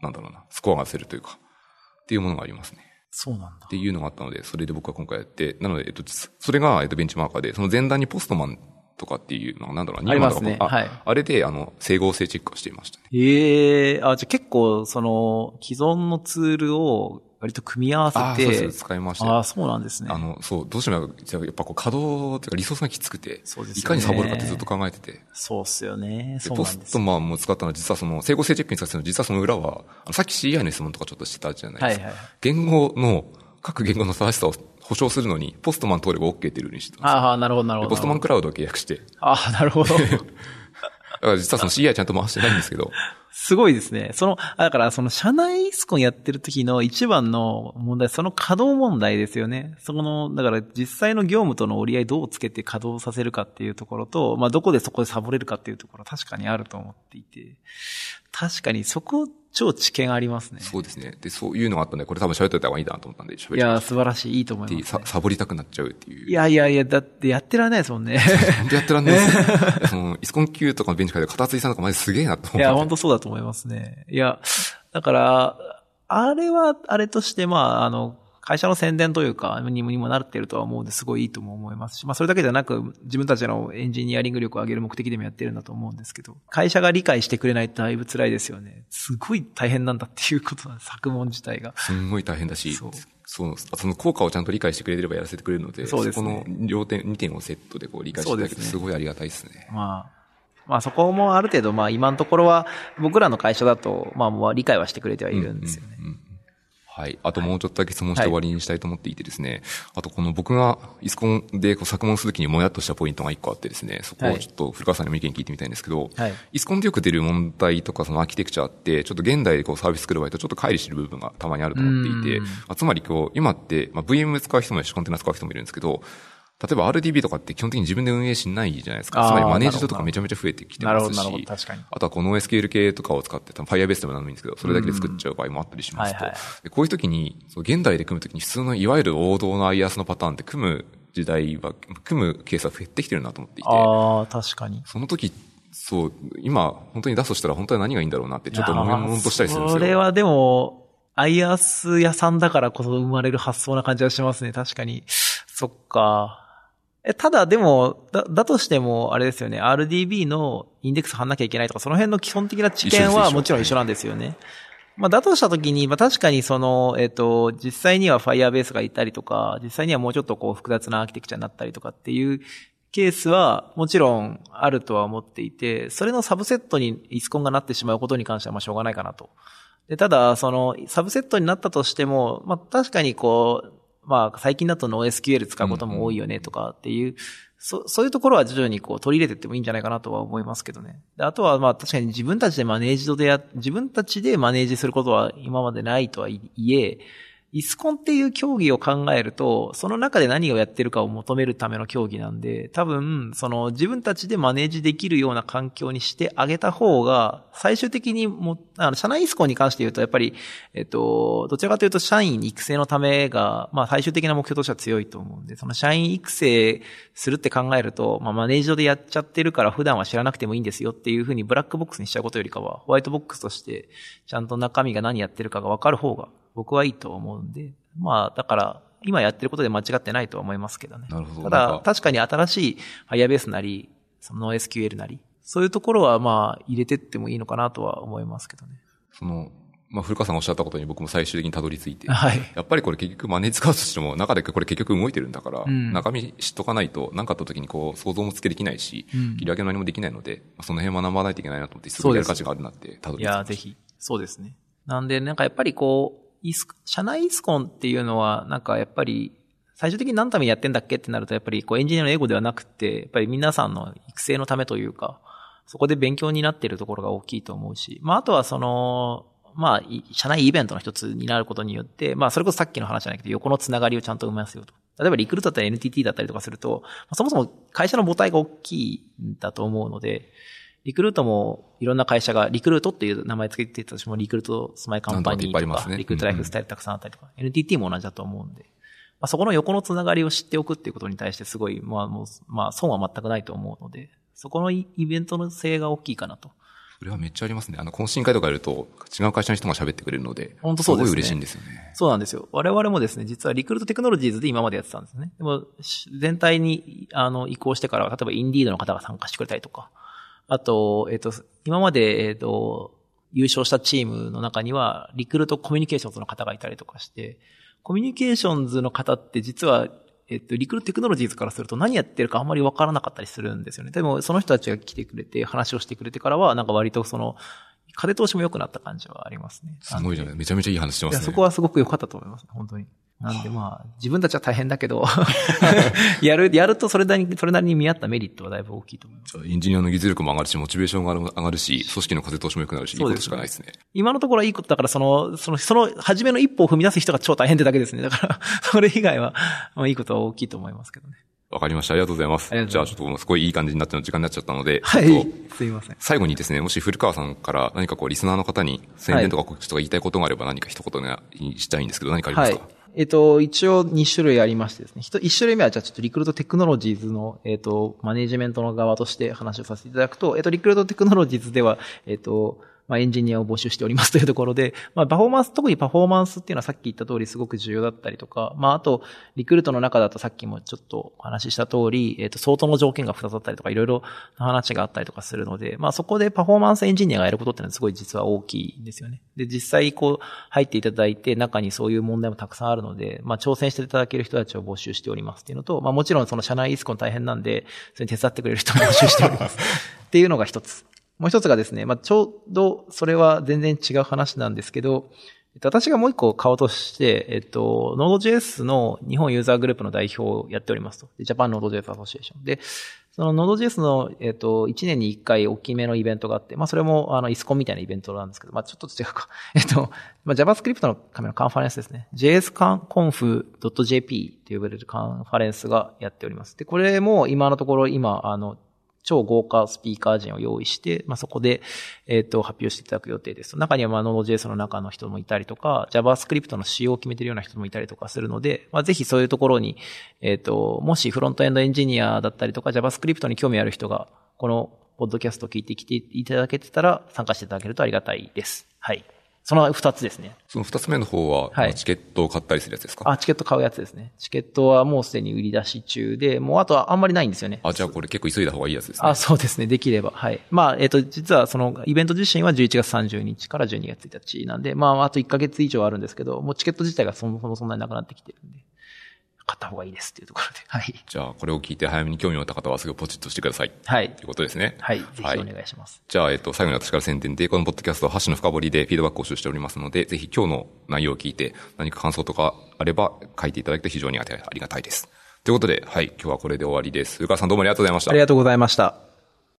なんだろうな、スコアが出せるというか、っていうものがありますね。そうなんだっ。ていうのがあったので、それで僕は今回やって、なので、えっと、それが、えっと、ベンチマーカーで、その前段に Postman とかっていうのが、なんだろう Newman とかねはいあれで、あの、整合性チェックをしていましたね。ええあ、じゃあ結構、その、既存のツールを割と組み合わせて、ああ、そうです。使いましたよああ、そうなんですね。あの、そう、どうしても、じゃあやっぱこう稼働っていうかリソースがきつくて、そうですよねいかにサボるかってずっと考えてて。そうっすよね。でそうですポスト。マンも使ったのは実はその、整合性チェックに使ってたのは実はその裏は、さっき CI の質問とかちょっとしてたじゃないですか。はいはい言語の、各言語の正しさを保証するのに、ポストマン通れば OK っていうルールにしてたんですよああ、なるほど、なるほど。でポストマンクラウドを契約して。ああ、なるほど。だから実はその CI ちゃんと回してないんですけど、すごいですね。その、だからその社内イスコンやってる時の一番の問題、その稼働問題ですよね。そこの、だから実際の業務との折り合いどうつけて稼働させるかっていうところと、まあどこでそこでサボれるかっていうところ確かにあると思っていて、確かにそこ超知見ありますね。そうですね。で、そういうのがあったんで、これ多分喋っておいた方がいいなと思ったんで、喋いや、りまし素晴らしい、いいと思た。います、ね。サボりたくなっちゃうっていう。いやいやいや、だってやってられないですもんね。本 当やってらんないですよ。その、イスコン Q とかのベンチから片付いさんとかマジすげえなと思って。いや、本当そうだと思いますね。いや、だから、あれは、あれとして、まあ、あの、会社の宣伝というか、にもにもなってるとは思うんですごいいいとも思いますし、まあそれだけじゃなく、自分たちのエンジニアリング力を上げる目的でもやってるんだと思うんですけど、会社が理解してくれないとだいぶ辛いですよね。すごい大変なんだっていうことなんです、作文自体が。すんごい大変だし、そそううその効果をちゃんと理解してくれればやらせてくれるので、そねこの両点、2点をセットでこう理解していただけてすねすごいありがたいですね。まあ、まあそこもある程度、まあ今のところは、僕らの会社だと、まあ理解はしてくれてはいるんですよね。うんうんうんはい。あともうちょっとだけ質問して終わりにしたいと思っていてですね。あとこの僕がイスコンでこう作問するときにもやっとしたポイントが一個あってですね、そこをちょっと古川さんにも意見聞いてみたいんですけど、はい。イスコンでよく出る問題とかそのアーキテクチャって、ちょっと現代でこうサービス作る場合とちょっと乖離してる部分がたまにあると思っていてあつまりこう、今って、まあ、VM 使う人もいるし、コンテナ使う人もいるんですけど、例えば RDB とかって基本的に自分で運営しないじゃないですか。つまりマネージドとかめちゃめちゃ増えてきてますし。あとはこの SQL 系とかを使って、多分 Firebase でも何でもいいんですけど、それだけで作っちゃう場合もあったりしますと。はいはいでこういう時に、現代で組む時に普通のいわゆる王道の IaaS のパターンって組む時代は、組むケースは減ってきてるなと思っていて、ああ、確かに。その時、そう、今、本当に出すとしたら本当に何がいいんだろうなって、ちょっと思いもんとしたりするんですよ。それはでも、アイアス屋さんだからこそ生まれる発想な感じはしますね。確かに。そっか。え、ただでも、だ、だとしても、あれですよね。RDB のインデックス貼んなきゃいけないとか、その辺の基本的な知見はもちろん一緒なんですよね。まあ、だとしたときに、まあ、確かにその、えっ、と、実際には Firebase がいたりとか、実際にはもうちょっとこう複雑なアーキテクチャになったりとかっていうケースはもちろんあるとは思っていて、それのサブセットにイスコンがなってしまうことに関してはまあしょうがないかなと。で、ただ、その、サブセットになったとしても、まあ確かにこう、まあ最近だと NoSQL 使うことも多いよねとかっていう、そそういうところは徐々にこう取り入れていってもいいんじゃないかなとは思いますけどね。であとはまあ確かに自分たちでマネージドでや、自分たちでマネージすることは今までないとはいえ、イスコンっていう競技を考えると、その中で何をやってるかを求めるための競技なんで、多分、その自分たちでマネージできるような環境にしてあげた方が、最終的にも、あの、社内イスコンに関して言うと、やっぱり、えっと、どちらかというと社員育成のためが、まあ最終的な目標としては強いと思うんで、その社員育成するって考えると、まあマネージドでやっちゃってるから普段は知らなくてもいいんですよっていうふうにブラックボックスにしちゃうことよりかは、ホワイトボックスとして、ちゃんと中身が何やってるかがわかる方が、僕はいいと思うんで、まあ、だから、今やってることで間違ってないとは思いますけどね。なるほどただ、確かに新しい Firebase なり、その SQL なり、そういうところはまあ、入れてってもいいのかなとは思いますけどね。その、まあ、古川さんがおっしゃったことに僕も最終的にたどり着いて、はい。やっぱりこれ結局マネー使うとしても、中でこれ結局動いてるんだから、うん中身知っとかないと、何かあった時にこう、想像もつけできないし、うん切り分けも何もできないので、まあその辺学ばないといけないなと思って、すごいやる価値があるなって、たどいり着きました。や、ぜひ。そうですね。なんで、なんかやっぱりこう、社内イスコンっていうのは、なんかやっぱり、最終的に何のためにやってんだっけってなると、やっぱりこうエンジニアの英語ではなくて、やっぱり皆さんの育成のためというか、そこで勉強になっているところが大きいと思うし、まああとはその、まあ、社内イベントの一つになることによって、まあそれこそさっきの話じゃないけど、横のつながりをちゃんと生みますよと。例えばリクルートだったり NTT だったりとかすると、そもそも会社の母体が大きいんだと思うので、リクルートもいろんな会社が、リクルートっていう名前つけてたとしても、リクルートスマイカンパニーとか、なんとかいっぱいありますねリクルートライフスタイルたくさんあったりとか、NTT も同じだと思うんで、まあ、そこの横のつながりを知っておくっていうことに対してすごい、まあもう、まあ損は全くないと思うので、そこのイイベントの性が大きいかなと。それはめっちゃありますね。あの、懇親会とかやると、違う会社の人が喋ってくれるので、本当そうですねごい嬉しいんですよね。そうなんですよ。我々もですね、実はリクルートテクノロジーズで今までやってたんですね。でも、し全体に、あの、移行してからは、例えばインディードの方が参加してくれたりとか、あと、えっ、と、今まで、えっ、と、優勝したチームの中には、リクルートコミュニケーションズの方がいたりとかして、コミュニケーションズの方って実は、えっと、リクルートテクノロジーズからすると何やってるかあんまりわからなかったりするんですよね。でも、その人たちが来てくれて、話をしてくれてからは、なんか割とその、風通しも良くなった感じはありますね。すごいじゃない。めちゃめちゃいい話してますね。そこはすごく良かったと思います。本当に。なんでまあ、自分たちは大変だけど、やる、やるとそれなりに、それなりに見合ったメリットはだいぶ大きいと思います。エンジニアの技術力も上がるし、モチベーションが上がるし、組織の風通しも良くなるし、いいことしかないですね。今のところはいいことだから、その、その、その、初めの一歩を踏み出す人が超大変ってだけですね。だから、それ以外は、まあいいことは大きいと思いますけどね。わかりました。ありがとうございます。ありがとうじゃあちょっとすごいいい感じになっちゃう時間になっちゃったので、はい。すいません。最後にですね、もし古川さんから何かこう、リスナーの方に宣伝とか告知とか言いたいことがあれば何か一言にしたいんですけど、何かありまはいすか、。えっ、と、一応2種類ありましてですね。一一種類目はじゃあちょっとリクルートテクノロジーズの、えっ、と、マネジメントの側として話をさせていただくと、えっ、と、リクルートテクノロジーズでは、えっ、と、まあ、エンジニアを募集しております というところで、まあ、パフォーマンス、特にパフォーマンスっていうのはさっき言った通りすごく重要だったりとか、まあ、あと、リクルートの中だとさっきもちょっとお話しした通り、えっ、と、相当の条件が2つあったりとか、いろいろな話があったりとかするので、まあ、そこでパフォーマンスエンジニアがやることっていうのはすごい実は大きいんですよね。で、実際こう、入っていただいて、中にそういう問題もたくさんあるので、まあ、挑戦していただける人たちを募集しておりますっていうのと、まあ、もちろんその社内イスコン大変なんで、それに手伝ってくれる人も募集しております。っていうのが一つ。もう一つがですね、まあ、ちょうどそれは全然違う話なんですけど、私がもう一個顔として、えっと、Node.js の日本ユーザーグループの代表をやっておりますと。で Japan Node.js Association。で、その Node.js の、えっと、1年に1回大きめのイベントがあって、まあ、それも、あの、イスコンみたいなイベントなんですけど、まあ、ちょっと違うか。えっと、まあ、JavaScript のためのカンファレンスですね。jsconf.jp と呼ばれるカンファレンスがやっております。で、これも今のところ今、あの、超豪華スピーカー陣を用意して、まあ、そこで、えっ、と、発表していただく予定です。中には、まあ、Node.js の中の人もいたりとか、JavaScript の仕様を決めているような人もいたりとかするので、まあ、ぜひそういうところに、えっ、と、もしフロントエンドエンジニアだったりとか、JavaScript に興味ある人が、この、ポッドキャストを聞いてきていただけてたら、参加していただけるとありがたいです。はい。その二つですね。その二つ目の方は、はいチケットを買ったりするやつですか？あ、チケット買うやつですね。チケットはもうすでに売り出し中で、もうあとはあんまりないんですよね。あ、じゃあこれ結構急いだ方がいいやつですね。あ、そうですね。できれば。はい。まあ、えっ、と、実はそのイベント自身は11月30日から12月1日なんで、まあ、あと1ヶ月以上あるんですけど、もうチケット自体がそもそもそんなになくなってきてるんで、買った方がいいですっていうところで。はい。じゃあこれを聞いて早めに興味を持った方はすぐポチッとしてください。はいということですね。はい。ぜひお願いします。じゃあ、えっと、最後に私から宣伝で、このポッドキャストは箸の深掘りでフィードバックを募集しておりますので、ぜひ今日の内容を聞いて何か感想とかあれば書いていただくと非常にありがたいです。ということで、はい、今日はこれで終わりです。古川さんどうもありがとうございましたあり。がとうございました。